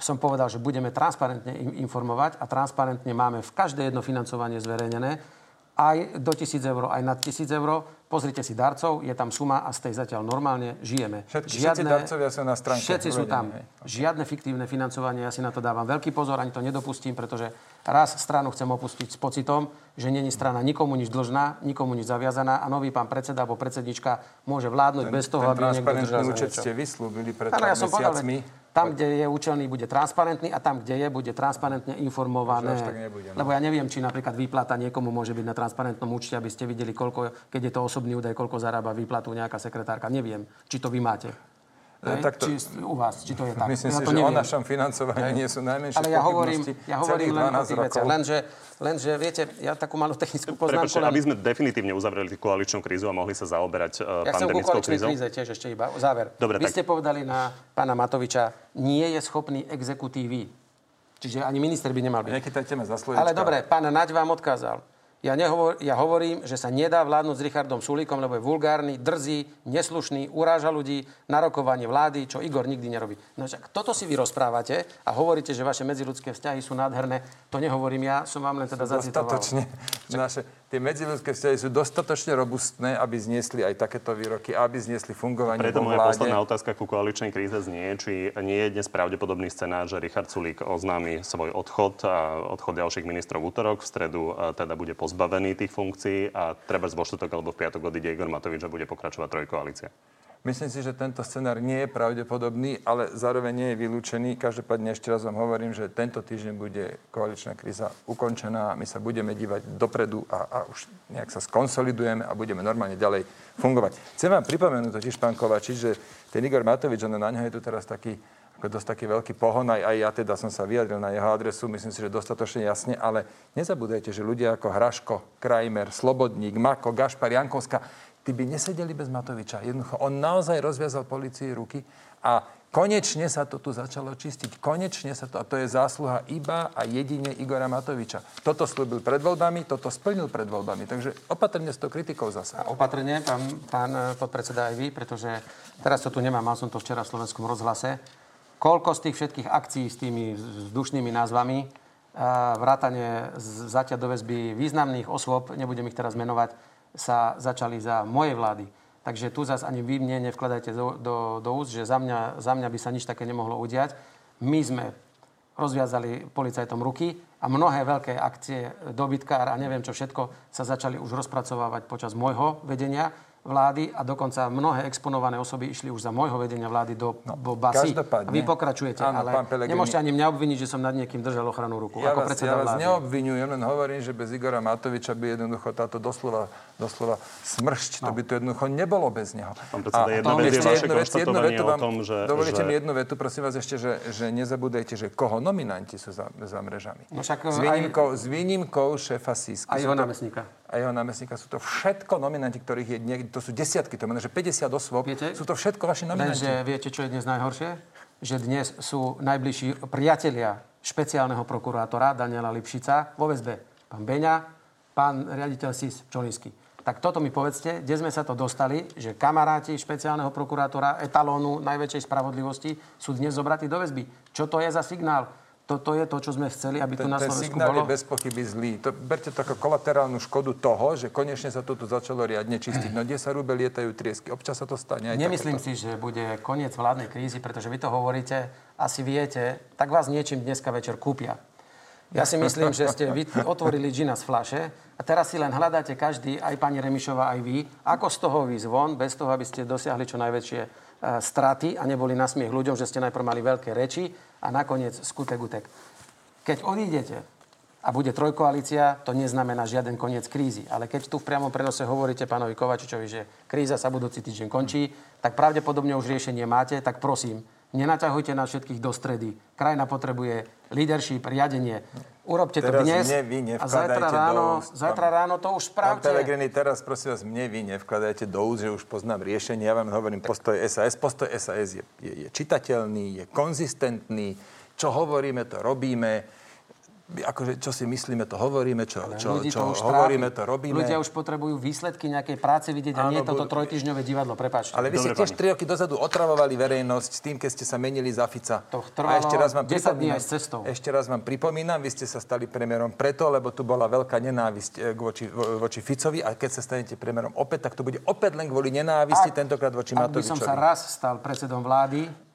som povedal, že budeme transparentne informovať a transparentne máme v každé jedno financovanie zverejnené aj do 1000 eur, aj nad 1000 eur. Pozrite si darcov, je tam suma a z tej zatiaľ normálne žijeme. Všetky, všetci darcovia sú na stránke. Všetci sú tam. Žiadne fiktívne financovanie, ja si na to dávam veľký pozor, ani to nedopustím, pretože raz stranu chcem opustiť s pocitom, že není strana nikomu nič dlžná, nikomu nič zaviazaná a nový pán predseda alebo predsednička môže vládnuť ten, bez toho, ten aby niekto držal účet ste vyslúbili pred ja som. Povedal, tam, kde je účelný, bude transparentný a tam, kde je, bude transparentne informované. Nebude, no. Lebo ja neviem, či napríklad výplata niekomu môže byť na transparentnom účte, aby ste videli, koľko, keď je to osobný údaj, koľko zarába výplatu nejaká sekretárka. Neviem, či to vy máte. Hej? Tak to, či, u vás, či to je tak. Myslím ja si, to že neviem. o našom financovaní nie sú najmenšie Ale ja hovorím, ja hovorím len o tých rokov. veciach. Lenže, lenže, viete, ja takú malú technickú poznámku... Prepačte, len... aby sme definitívne uzavreli tú koaličnú krízu a mohli sa zaoberať uh, Ja pandemickou krízou. kríze tiež ešte iba záver. Dobre, Vy tak- ste povedali na pána Matoviča, nie je schopný exekutívy. Čiže ani minister by nemal byť. Nechytajte ma za slovička. Ale dobre, pán Naď vám odkázal. Ja, nehovor, ja hovorím, že sa nedá vládnuť s Richardom Sulíkom, lebo je vulgárny, drzý, neslušný, uráža ľudí na rokovanie vlády, čo Igor nikdy nerobí. No však toto si vy rozprávate a hovoríte, že vaše medziludské vzťahy sú nádherné. To nehovorím ja, som vám len teda zacitoval. Dostatočne. <laughs> Naše, tie medziludské vzťahy sú dostatočne robustné, aby zniesli aj takéto výroky, aby zniesli fungovanie Preto vo moja vláde. posledná otázka ku koaličnej kríze znie, či nie je dnes pravdepodobný scenár, že Richard Sulík oznámi svoj odchod a odchod ďalších ministrov v útorok. V stredu a teda bude pozbavený tých funkcií a treba vo štvrtok alebo v piatok odíde Igor Matovič a bude pokračovať trojkoalícia. Myslím si, že tento scenár nie je pravdepodobný, ale zároveň nie je vylúčený. Každopádne ešte raz vám hovorím, že tento týždeň bude koaličná kríza ukončená a my sa budeme dívať dopredu a, a už nejak sa skonsolidujeme a budeme normálne ďalej fungovať. Chcem vám pripomenúť totiž, pán Kovačič, že ten Igor Matovič, na ňo je tu teraz taký ako dosť taký veľký pohon, aj, aj ja teda som sa vyjadril na jeho adresu, myslím si, že dostatočne jasne, ale nezabúdajte, že ľudia ako Hraško, Krajmer, Slobodník, Mako, Gašpar, Jankovská, tí by nesedeli bez Matoviča. Jednoducho, on naozaj rozviazal policii ruky a konečne sa to tu začalo čistiť. Konečne sa to, a to je zásluha iba a jedine Igora Matoviča. Toto slúbil pred voľbami, toto splnil pred voľbami. Takže opatrne s tou kritikou zase. A opatrne, pán, pán podpredseda aj vy, pretože teraz to tu nemám, mal som to včera v slovenskom rozhlase. Koľko z tých všetkých akcií s tými vzdušnými názvami, eh, vrátane zatia do väzby významných osôb, nebudem ich teraz menovať, sa začali za mojej vlády. Takže tu zase ani vy mne nevkladajte do, do, do úst, že za mňa, za mňa by sa nič také nemohlo udiať. My sme rozviazali policajtom ruky a mnohé veľké akcie dobytkár a neviem čo všetko sa začali už rozpracovávať počas môjho vedenia vlády a dokonca mnohé exponované osoby išli už za môjho vedenia vlády do, no, basy. A vy pokračujete, Áno, ale pán nemôžete ani mňa obviniť, že som nad niekým držal ochranu ruku. Ja ako vás, ja vás vlády. neobvinujem, len hovorím, že bez Igora Matoviča by jednoducho táto doslova, doslova smršť, to by to jednoducho nebolo bez neho. Pán predseda, jedna to vec je ešte vaše jednu vec, jednu vetu o vám- tom, že- Dovolíte že- mi jednu vetu, prosím vás ešte, že, že nezabúdajte, že koho nominanti sú za, za mrežami. No však s, aj- výnimkou, s výnimkou šéfa Sisky. A jeho námestníka. A jeho námestníka. Sú to všetko nominanti, ktorých je niekde, to sú desiatky, to znamená, že 50 osôb. Viete? Sú to všetko vaši nominanti. Lenže viete, čo je dnes najhoršie? Že dnes sú najbližší priatelia špeciálneho prokurátora Daniela Lipšica vo väzbe. Pán Beňa, pán riaditeľ SIS Čolinsky. Tak toto mi povedzte, kde sme sa to dostali, že kamaráti špeciálneho prokurátora etalónu najväčšej spravodlivosti sú dnes zobratí do väzby. Čo to je za signál? Toto je to, čo sme chceli, aby tu ten, na ten Slovensku signál bolo? je bez pochyby zlý. To, berte to ako kolaterálnu škodu toho, že konečne sa to tu začalo riadne čistiť. No kde sa rúbe, lietajú triesky. Občas sa to stane aj Nemyslím takéto. si, že bude koniec vládnej krízy, pretože vy to hovoríte, asi viete, tak vás niečím dneska večer kúpia. Ja si myslím, že ste vy otvorili džina z flaše a teraz si len hľadáte každý, aj pani Remišová, aj vy, ako z toho výjsť von, bez toho, aby ste dosiahli čo najväčšie e, straty a neboli na smiech ľuďom, že ste najprv mali veľké reči a nakoniec skutek utek. Keď odídete a bude trojkoalícia, to neznamená žiaden koniec krízy. Ale keď tu v priamom prenose hovoríte pánovi Kovačičovi, že kríza sa budúci týždeň končí, tak pravdepodobne už riešenie máte, tak prosím, nenaťahujte nás všetkých do stredy. Krajina potrebuje leadership, riadenie. Urobte to Teraz dnes mne vy a zajtra ráno, úst, pán- zajtra ráno to už Pán spravte. Pelegrini, teraz prosím vás, mne vy nevkladajte do úst, že už poznám riešenie. Ja vám hovorím postoj SAS. Postoj SAS je, je, je čitateľný, je konzistentný. Čo hovoríme, to robíme. Akože čo si myslíme, to hovoríme, čo, čo, čo to hovoríme, to robíme. Ľudia už potrebujú výsledky nejakej práce vidieť a nie toto trojtyžňové divadlo, prepáčte. Ale vy ste tiež tri roky dozadu otravovali verejnosť s tým, keď ste sa menili za Fica. To trvalo a ešte raz vám 10 dní aj s cestou. Ešte raz vám pripomínam, vy ste sa stali premiérom preto, lebo tu bola veľká nenávisť eh, voči, voči Ficovi a keď sa stanete premiérom opäť, tak to bude opäť len kvôli nenávisti, ak, tentokrát voči Matovičovi. Ak by som sa raz stal predsedom vlády,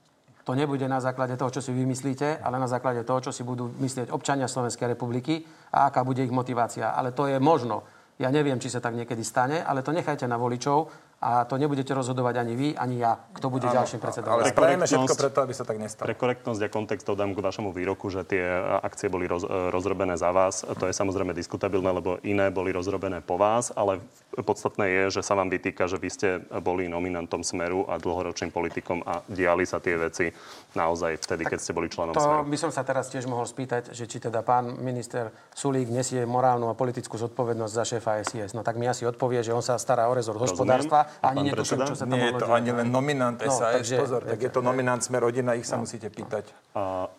to nebude na základe toho, čo si vymyslíte, ale na základe toho, čo si budú myslieť občania Slovenskej republiky a aká bude ich motivácia. Ale to je možno. Ja neviem, či sa tak niekedy stane, ale to nechajte na voličov a to nebudete rozhodovať ani vy, ani ja, kto bude ano, ďalším predsedom. Ale spravíme všetko preto, aby sa tak nestalo. Pre korektnosť a kontext dodám k vašemu výroku, že tie akcie boli roz, rozrobené za vás. To je samozrejme diskutabilné, lebo iné boli rozrobené po vás, ale podstatné je, že sa vám vytýka, že vy ste boli nominantom Smeru a dlhoročným politikom a diali sa tie veci naozaj vtedy, tak keď ste boli členom to Smeru. by som sa teraz tiež mohol spýtať, že či teda pán minister Sulík nesie morálnu a politickú zodpovednosť za šéfa SIS. No tak mi asi odpovie, že on sa stará o rezort hospodárstva ani netuším, čo sa tam Nie je to ani len nominant SAS, no, pozor, tak je to nominant Sme rodina, ich sa no. musíte pýtať. A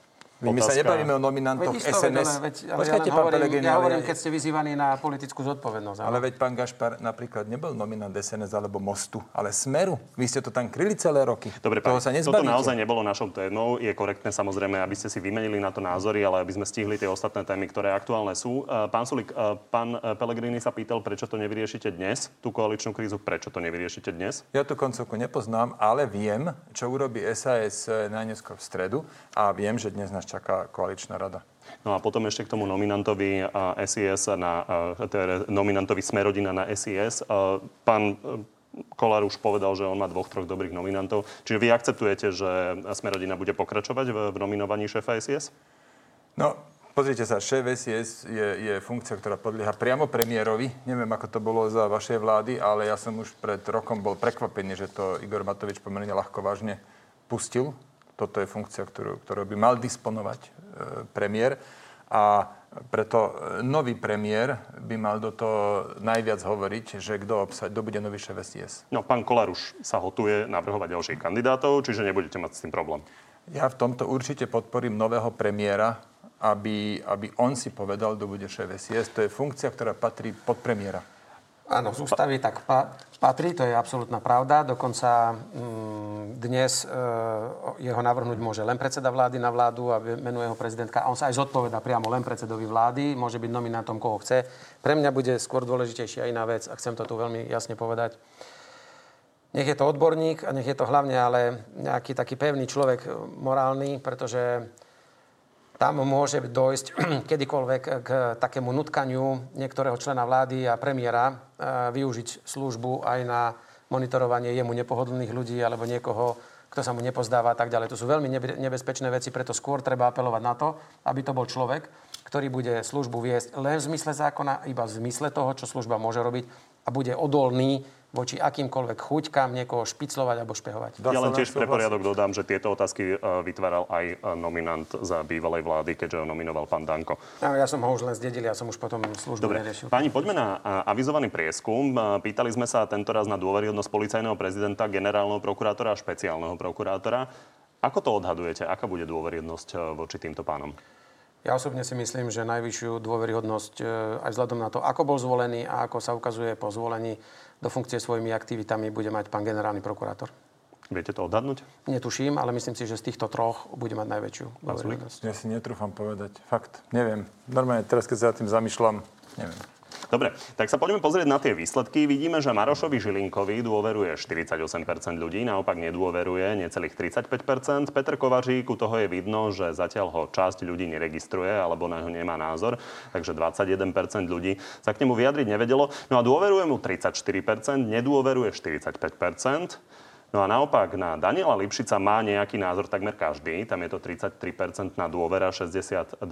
my, my sa nebavíme o nominantoch veď SNS. Veď, ale Počkajte, ja pán hovorím, Pelegrini, ja hovorím, keď ste vyzývaní na politickú zodpovednosť. Ale, ale veď pán Gašpar napríklad nebol nominant SNS alebo Mostu, ale Smeru. Vy ste to tam kryli celé roky. Dobre, pán, sa toto naozaj nebolo našou témou. Je korektné samozrejme, aby ste si vymenili na to názory, ale aby sme stihli tie ostatné témy, ktoré aktuálne sú. E, pán Sulik, e, pán e, Pelegrini sa pýtal, prečo to nevyriešite dnes, tú koaličnú krízu, prečo to nevyriešite dnes? Ja tú koncovku nepoznám, ale viem, čo urobí SAS najneskôr v stredu a viem, že dnes nás čaká koaličná rada. No a potom ešte k tomu nominantovi SIS, na, teda nominantovi Smerodina na SIS. Pán Kolár už povedal, že on má dvoch, troch dobrých nominantov. Čiže vy akceptujete, že Smerodina bude pokračovať v, v nominovaní šéfa SIS? No, Pozrite sa, šéf SIS je, je funkcia, ktorá podlieha priamo premiérovi. Neviem, ako to bolo za vašej vlády, ale ja som už pred rokom bol prekvapený, že to Igor Matovič pomerne ľahko vážne pustil. Toto je funkcia, ktorú, ktorú by mal disponovať e, premiér. A preto e, nový premiér by mal do toho najviac hovoriť, že kto, obsa- kto bude nový šéf SIS. No, pán Kolár už sa hotuje navrhovať ďalších kandidátov, čiže nebudete mať s tým problém. Ja v tomto určite podporím nového premiéra, aby, aby on si povedal, kto bude šéf SIS. To je funkcia, ktorá patrí pod premiéra. Áno, z ústavy tak pa, patrí, to je absolútna pravda. Dokonca mm, dnes e, jeho navrhnúť môže len predseda vlády na vládu a menuje ho prezidentka. A on sa aj zodpoveda priamo len predsedovi vlády, môže byť nominantom, koho chce. Pre mňa bude skôr dôležitejšia iná vec, a chcem to tu veľmi jasne povedať. Nech je to odborník a nech je to hlavne ale nejaký taký pevný človek morálny, pretože tam môže dojsť <clears throat> kedykoľvek k takému nutkaniu niektorého člena vlády a premiéra e, využiť službu aj na monitorovanie jemu nepohodlných ľudí alebo niekoho, kto sa mu nepozdáva a tak ďalej. To sú veľmi nebezpečné veci, preto skôr treba apelovať na to, aby to bol človek, ktorý bude službu viesť len v zmysle zákona, iba v zmysle toho, čo služba môže robiť a bude odolný voči akýmkoľvek chuťkám niekoho špiclovať alebo špehovať. Ja len tiež pre poriadok dodám, že tieto otázky e, vytváral aj e, nominant za bývalej vlády, keďže ho nominoval pán Danko. No, ja som ho už len zdedil, ja som už potom službu Dobre. neriešil. Páni, poďme na e, avizovaný prieskum. Pýtali sme sa tento raz na dôveryhodnosť policajného prezidenta, generálneho prokurátora a špeciálneho prokurátora. Ako to odhadujete? Aká bude dôveryhodnosť voči týmto pánom? Ja osobne si myslím, že najvyššiu dôveryhodnosť aj vzhľadom na to, ako bol zvolený a ako sa ukazuje po zvolení do funkcie svojimi aktivitami bude mať pán generálny prokurátor. Viete to odhadnúť? Netuším, ale myslím si, že z týchto troch bude mať najväčšiu dôveryhodnosť. Ja si netrúfam povedať. Fakt, neviem. Normálne teraz, keď sa za tým zamýšľam, neviem. Dobre, tak sa poďme pozrieť na tie výsledky. Vidíme, že Marošovi Žilinkovi dôveruje 48% ľudí, naopak nedôveruje necelých 35%. Petr Kovařík, u toho je vidno, že zatiaľ ho časť ľudí neregistruje alebo na ho nemá názor, takže 21% ľudí sa k nemu vyjadriť nevedelo. No a dôveruje mu 34%, nedôveruje 45%. No a naopak na Daniela Lipšica má nejaký názor takmer každý. Tam je to 33% na dôvera, 62%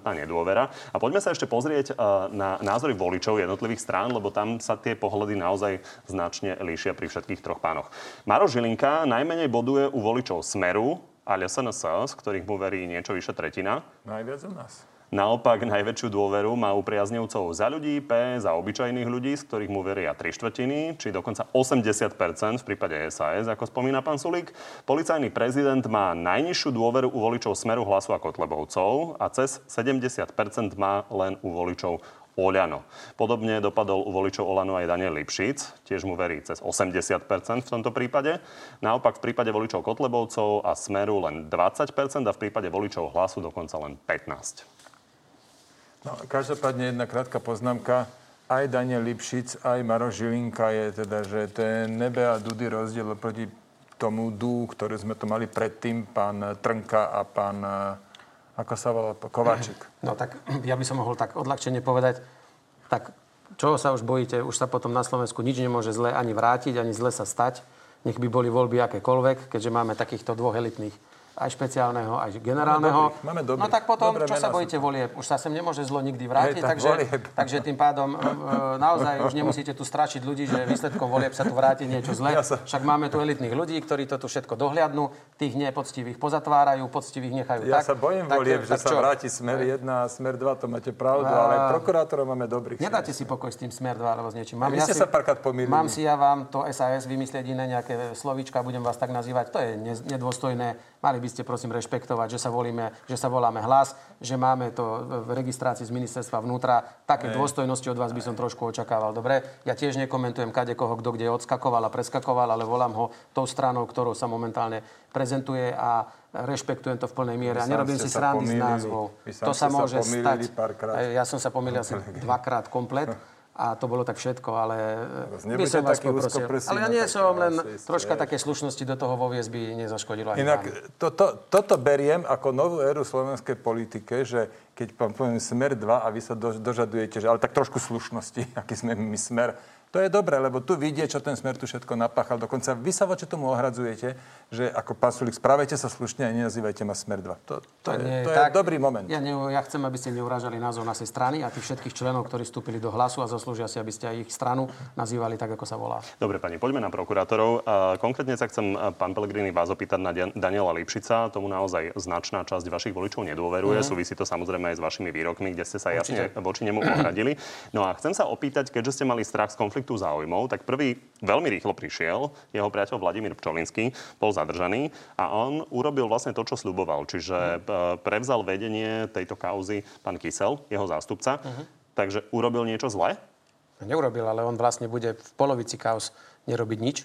na nedôvera. A poďme sa ešte pozrieť e, na názory voličov jednotlivých strán, lebo tam sa tie pohľady naozaj značne líšia pri všetkých troch pánoch. Maro Žilinka najmenej boduje u voličov Smeru a SNS, z ktorých mu verí niečo vyše tretina. Najviac u nás. Naopak najväčšiu dôveru má u priaznivcov za ľudí, P za obyčajných ľudí, z ktorých mu veria 3 štvrtiny, či dokonca 80% v prípade SAS, ako spomína pán Sulík. Policajný prezident má najnižšiu dôveru u voličov Smeru hlasu a Kotlebovcov a cez 70% má len u voličov Oľano. Podobne dopadol u voličov Olano aj Daniel Lipšic, tiež mu verí cez 80% v tomto prípade. Naopak v prípade voličov Kotlebovcov a Smeru len 20% a v prípade voličov Hlasu dokonca len 15%. No, každopádne jedna krátka poznámka. Aj Daniel Lipšic, aj Maro Žilinka je teda, že je nebe a dudy rozdiel oproti tomu dú, ktoré sme to mali predtým, pán Trnka a pán ako sa volá, Kováčik. No tak <clears throat> ja by som mohol tak odľahčene povedať, tak čo sa už bojíte, už sa potom na Slovensku nič nemôže zle ani vrátiť, ani zle sa stať. Nech by boli voľby akékoľvek, keďže máme takýchto dvoch elitných aj špeciálneho, aj generálneho. Máme dobrých, máme dobrých. No tak potom, Dobre čo sa bojíte volieb? Už sa sem nemôže zlo nikdy vrátiť, Hej, tak takže, takže tým pádom e, naozaj už nemusíte tu strašiť ľudí, že výsledkom volieb sa tu vráti niečo zlé. Ja sa... Však máme tu elitných ľudí, ktorí to tu všetko dohliadnú, tých nepoctivých pozatvárajú, poctivých nechajú ja tak. Ja sa bojím tak, volieb, tak, že sa vráti smer 1 a smer 2, to máte pravdu, a... ale prokurátorov máme dobrých. Nedáte si pokoj s tým smer 2 alebo s niečím. Mám, ja si, sa párkrát pomýlili. Mám si ja vám to SAS vymyslieť iné nejaké slovíčka, budem vás tak nazývať. To je nedôstojné Mali by ste prosím rešpektovať, že sa, volíme, že sa voláme hlas, že máme to v registrácii z ministerstva vnútra. Také Ej. dôstojnosti od vás by som trošku očakával. Dobre, ja tiež nekomentujem kade koho, kto kde odskakoval a preskakoval, ale volám ho tou stranou, ktorou sa momentálne prezentuje a rešpektujem to v plnej miere. A nerobím si srandy z názvov. To sa môže stať. Ja som sa pomýlil asi dvakrát komplet. <laughs> a to bolo tak všetko, ale by som vás poprosil. Ale ja nie som, len troška také slušnosti do toho voviesť by nezaškodilo. Inak to, to, toto beriem ako novú éru slovenskej politike, že keď poviem smer 2 a vy sa do, dožadujete, že ale tak trošku slušnosti, <laughs> aký sme my smer, to je dobré, lebo tu vidie, čo ten smer tu všetko napáchal. Dokonca vy sa voči tomu ohradzujete, že ako pán Sulik, správajte sa slušne a nenazývajte ma smer 2. To, to, to, je, nie, to tak, je dobrý moment. Ja, ne, ja chcem, aby ste neurážali názov našej strany a tých všetkých členov, ktorí vstúpili do hlasu a zaslúžia si, aby ste aj ich stranu nazývali tak, ako sa volá. Dobre, pani, poďme na prokurátorov. Konkrétne sa chcem, pán Pelegrini, vás opýtať na Daniela Lipšica. Tomu naozaj značná časť vašich voličov nedôveruje. Mm. Súvisí to samozrejme aj s vašimi výrokmi, kde ste sa jasne voči nemu ohradili. No a chcem sa opýtať, keďže ste mali strach z konfliktu záujmov, tak prvý veľmi rýchlo prišiel, jeho priateľ Vladimír Pčolinský bol zadržaný a on urobil vlastne to, čo sluboval, čiže uh-huh. prevzal vedenie tejto kauzy pán Kysel, jeho zástupca. Uh-huh. Takže urobil niečo zlé? Neurobil, ale on vlastne bude v polovici kauz nerobiť nič,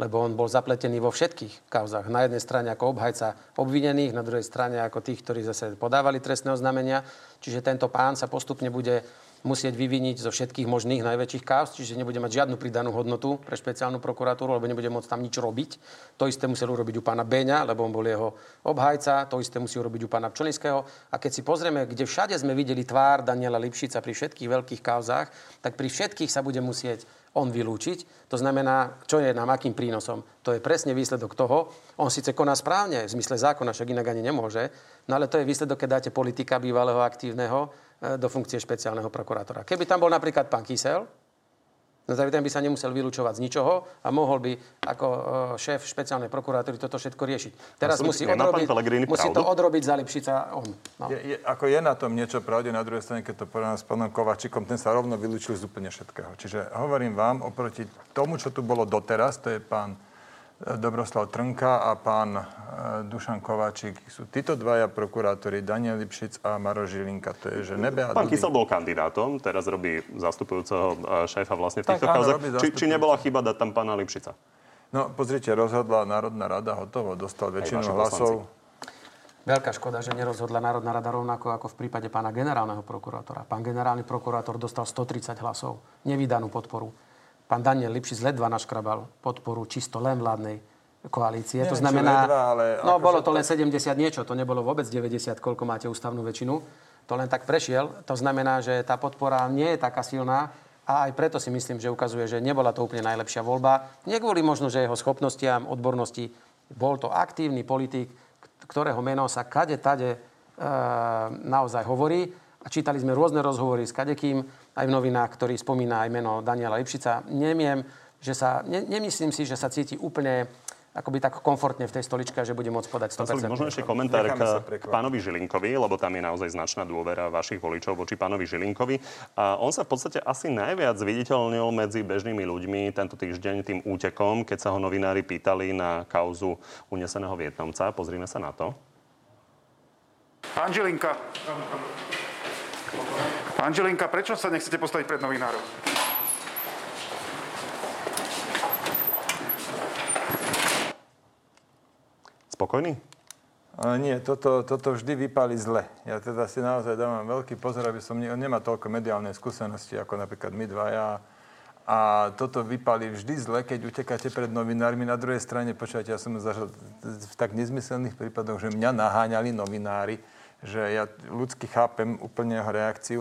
lebo on bol zapletený vo všetkých kauzach. Na jednej strane ako obhajca obvinených, na druhej strane ako tých, ktorí zase podávali trestné oznámenia. Čiže tento pán sa postupne bude musieť vyviniť zo všetkých možných najväčších kauz, čiže nebude mať žiadnu pridanú hodnotu pre špeciálnu prokuratúru, lebo nebude môcť tam nič robiť. To isté musel urobiť u pána Beňa, lebo on bol jeho obhajca, to isté musí urobiť u pána Pčolinského. A keď si pozrieme, kde všade sme videli tvár Daniela Lipšica pri všetkých veľkých kauzách, tak pri všetkých sa bude musieť on vylúčiť. To znamená, čo je nám akým prínosom. To je presne výsledok toho. On síce koná správne, v zmysle zákona, však inak ani nemôže, no ale to je výsledok, keď dáte politika bývalého aktívneho do funkcie špeciálneho prokurátora. Keby tam bol napríklad pán Kysel, no tak ten by sa nemusel vylúčovať z ničoho a mohol by ako e, šéf špeciálnej prokuratúry toto všetko riešiť. Teraz musí, odrobiť, musí to odrobiť za Lipšica on. No. Je, je, ako je na tom niečo pravde, na druhej strane, keď to porovnám s pánom Kovačikom, ten sa rovno vylúčil z úplne všetkého. Čiže hovorím vám, oproti tomu, čo tu bolo doteraz, to je pán Dobroslav Trnka a pán e, Dušan Kováčik. Sú títo dvaja prokurátori, Daniel Lipšic a Maro Žilinka. To je, že nebe a Pán Kysel bol kandidátom, teraz robí zastupujúceho e, šéfa vlastne v týchto kauzach. Či, či nebola chyba dať tam pána Lipšica? No, pozrite, rozhodla Národná rada, hotovo, dostal väčšinu hlasov. Veľká škoda, že nerozhodla Národná rada rovnako ako v prípade pána generálneho prokurátora. Pán generálny prokurátor dostal 130 hlasov, nevydanú podporu pán Daniel Lipšic ledva naškrabal podporu čisto len vládnej koalície. Nie, to znamená, ledva, ale no bolo to len 70 niečo, to nebolo vôbec 90, koľko máte ústavnú väčšinu. To len tak prešiel. To znamená, že tá podpora nie je taká silná a aj preto si myslím, že ukazuje, že nebola to úplne najlepšia voľba. Nie kvôli možno, že jeho schopnostiam, odbornosti. Bol to aktívny politik, ktorého meno sa kade tade e, naozaj hovorí. A čítali sme rôzne rozhovory s kadekým aj v novinách, ktorý spomína aj meno Daniela Lipšica. Nemiem, že sa, ne, nemyslím si, že sa cíti úplne akoby tak komfortne v tej stoličke, že bude môcť podať 100%. Možno ešte komentár k, k pánovi Žilinkovi, lebo tam je naozaj značná dôvera vašich voličov voči pánovi Žilinkovi. A on sa v podstate asi najviac viditeľnil medzi bežnými ľuďmi tento týždeň tým útekom, keď sa ho novinári pýtali na kauzu uneseného Vietnamca. Pozrime sa na to. Pán Žilinka. Pán Žilinka, prečo sa nechcete postaviť pred novinárov? Spokojný? Ale nie, toto, toto vždy vypali zle. Ja teda si naozaj dávam veľký pozor, aby som... On nemá toľko mediálnej skúsenosti, ako napríklad my dvaja. A toto vypali vždy zle, keď utekáte pred novinármi. Na druhej strane, počujete, ja som zažil v tak nezmyselných prípadoch, že mňa naháňali novinári, že ja ľudsky chápem úplne jeho reakciu.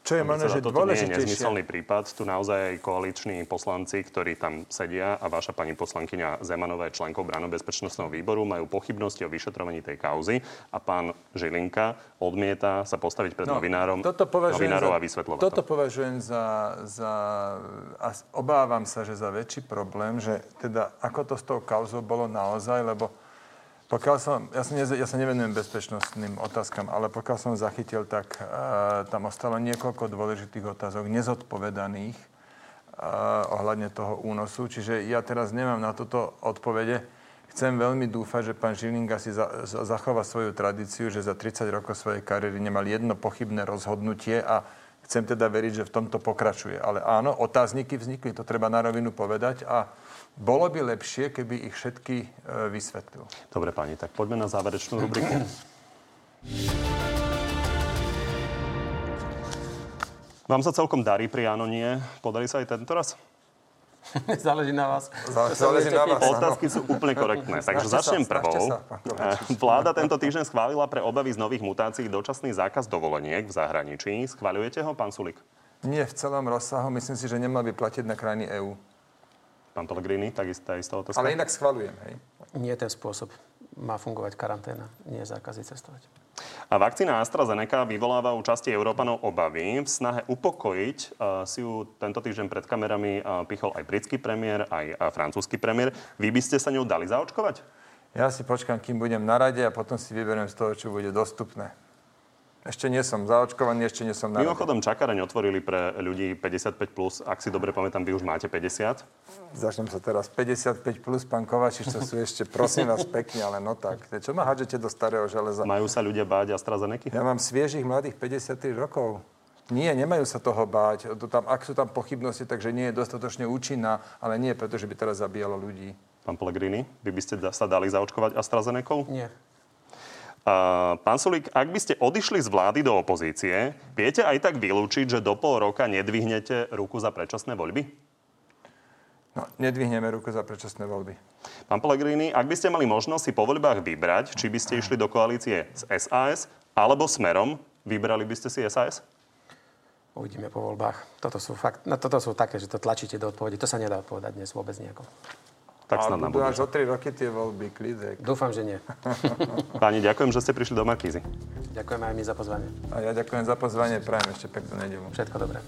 Čo je možno, že toto dôležitejšie... nie je nezmyselný prípad. Tu naozaj aj koaliční poslanci, ktorí tam sedia a vaša pani poslankyňa Zemanová je členkou Brano bezpečnostného výboru, majú pochybnosti o vyšetrovaní tej kauzy a pán Žilinka odmieta sa postaviť pred no, novinárom, toto novinárov za, a vysvetľovať Toto to. považujem za, za... A obávam sa, že za väčší problém, že teda ako to s tou kauzou bolo naozaj, lebo pokiaľ som, ja ne, ja sa nevenujem bezpečnostným otázkam, ale pokiaľ som zachytil, tak uh, tam ostalo niekoľko dôležitých otázok nezodpovedaných uh, ohľadne toho únosu. Čiže ja teraz nemám na toto odpovede. Chcem veľmi dúfať, že pán Žilinga si za, za, zachová svoju tradíciu, že za 30 rokov svojej kariéry nemal jedno pochybné rozhodnutie a chcem teda veriť, že v tomto pokračuje. Ale áno, otázniky vznikli, to treba na rovinu povedať a bolo by lepšie, keby ich všetky e, vysvetlil. Dobre, pani, tak poďme na záverečnú rubriku. Vám sa celkom darí pri Anonie. Podarí sa aj tento raz? <laughs> Záleží na vás. Záleží na vás. Otázky sú úplne korektné. Takže začnem prvou. Vláda tento týždeň schválila pre obavy z nových mutácií dočasný zákaz dovoleniek v zahraničí. Schváľujete ho, pán Sulik? Nie v celom rozsahu. Myslím si, že nemal by platiť na krajiny EÚ. Pán Pellegrini, takisto, takisto otázka. Ale inak schvalujem, hej? Nie ten spôsob. Má fungovať karanténa, nie zákazy cestovať. A vakcína AstraZeneca vyvoláva u časti Európanov obavy. V snahe upokojiť uh, si ju tento týždeň pred kamerami uh, pichol aj britský premiér, aj uh, francúzsky premiér. Vy by ste sa ňou dali zaočkovať? Ja si počkám, kým budem na rade a potom si vyberiem z toho, čo bude dostupné. Ešte nie som zaočkovaný, ešte nie som na Mimochodom, čakareň otvorili pre ľudí 55+. Plus. Ak si dobre pamätám, vy už máte 50. Začnem sa teraz. 55+, plus, pán Kovačiš, to sú ešte, prosím vás, pekne, ale no tak. Čo ma hádžete do starého železa? Majú sa ľudia báť AstraZeneca? Ja mám sviežých mladých 53 rokov. Nie, nemajú sa toho báť. To tam, ak sú tam pochybnosti, takže nie je dostatočne účinná, ale nie preto, že by teraz zabíjalo ľudí. Pán Pellegrini, vy by ste sa dali zaočkovať AstraZeneca? Nie. Pán Sulík, ak by ste odišli z vlády do opozície, viete aj tak vylúčiť, že do pol roka nedvihnete ruku za predčasné voľby? No, nedvihneme ruku za predčasné voľby. Pán Pellegrini, ak by ste mali možnosť si po voľbách vybrať, či by ste išli do koalície s SAS alebo Smerom, vybrali by ste si SAS? Uvidíme po voľbách. Toto sú, fakt, no, toto sú také, že to tlačíte do odpovede. To sa nedá odpovedať dnes vôbec nejako. Tak snad budú až o 3 roky tie voľby, klidek. Dúfam, že nie. <laughs> Páni, ďakujem, že ste prišli do Markízy. Ďakujem aj my za pozvanie. A ja ďakujem za pozvanie, prajem ešte peknú nedelu. Všetko dobré.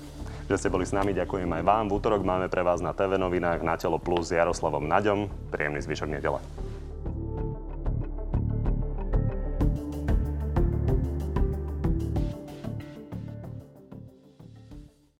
Že ste boli s nami, ďakujem aj vám. V útorok máme pre vás na TV novinách na Telo Plus s Jaroslavom Naďom. Príjemný zvyšok nedele.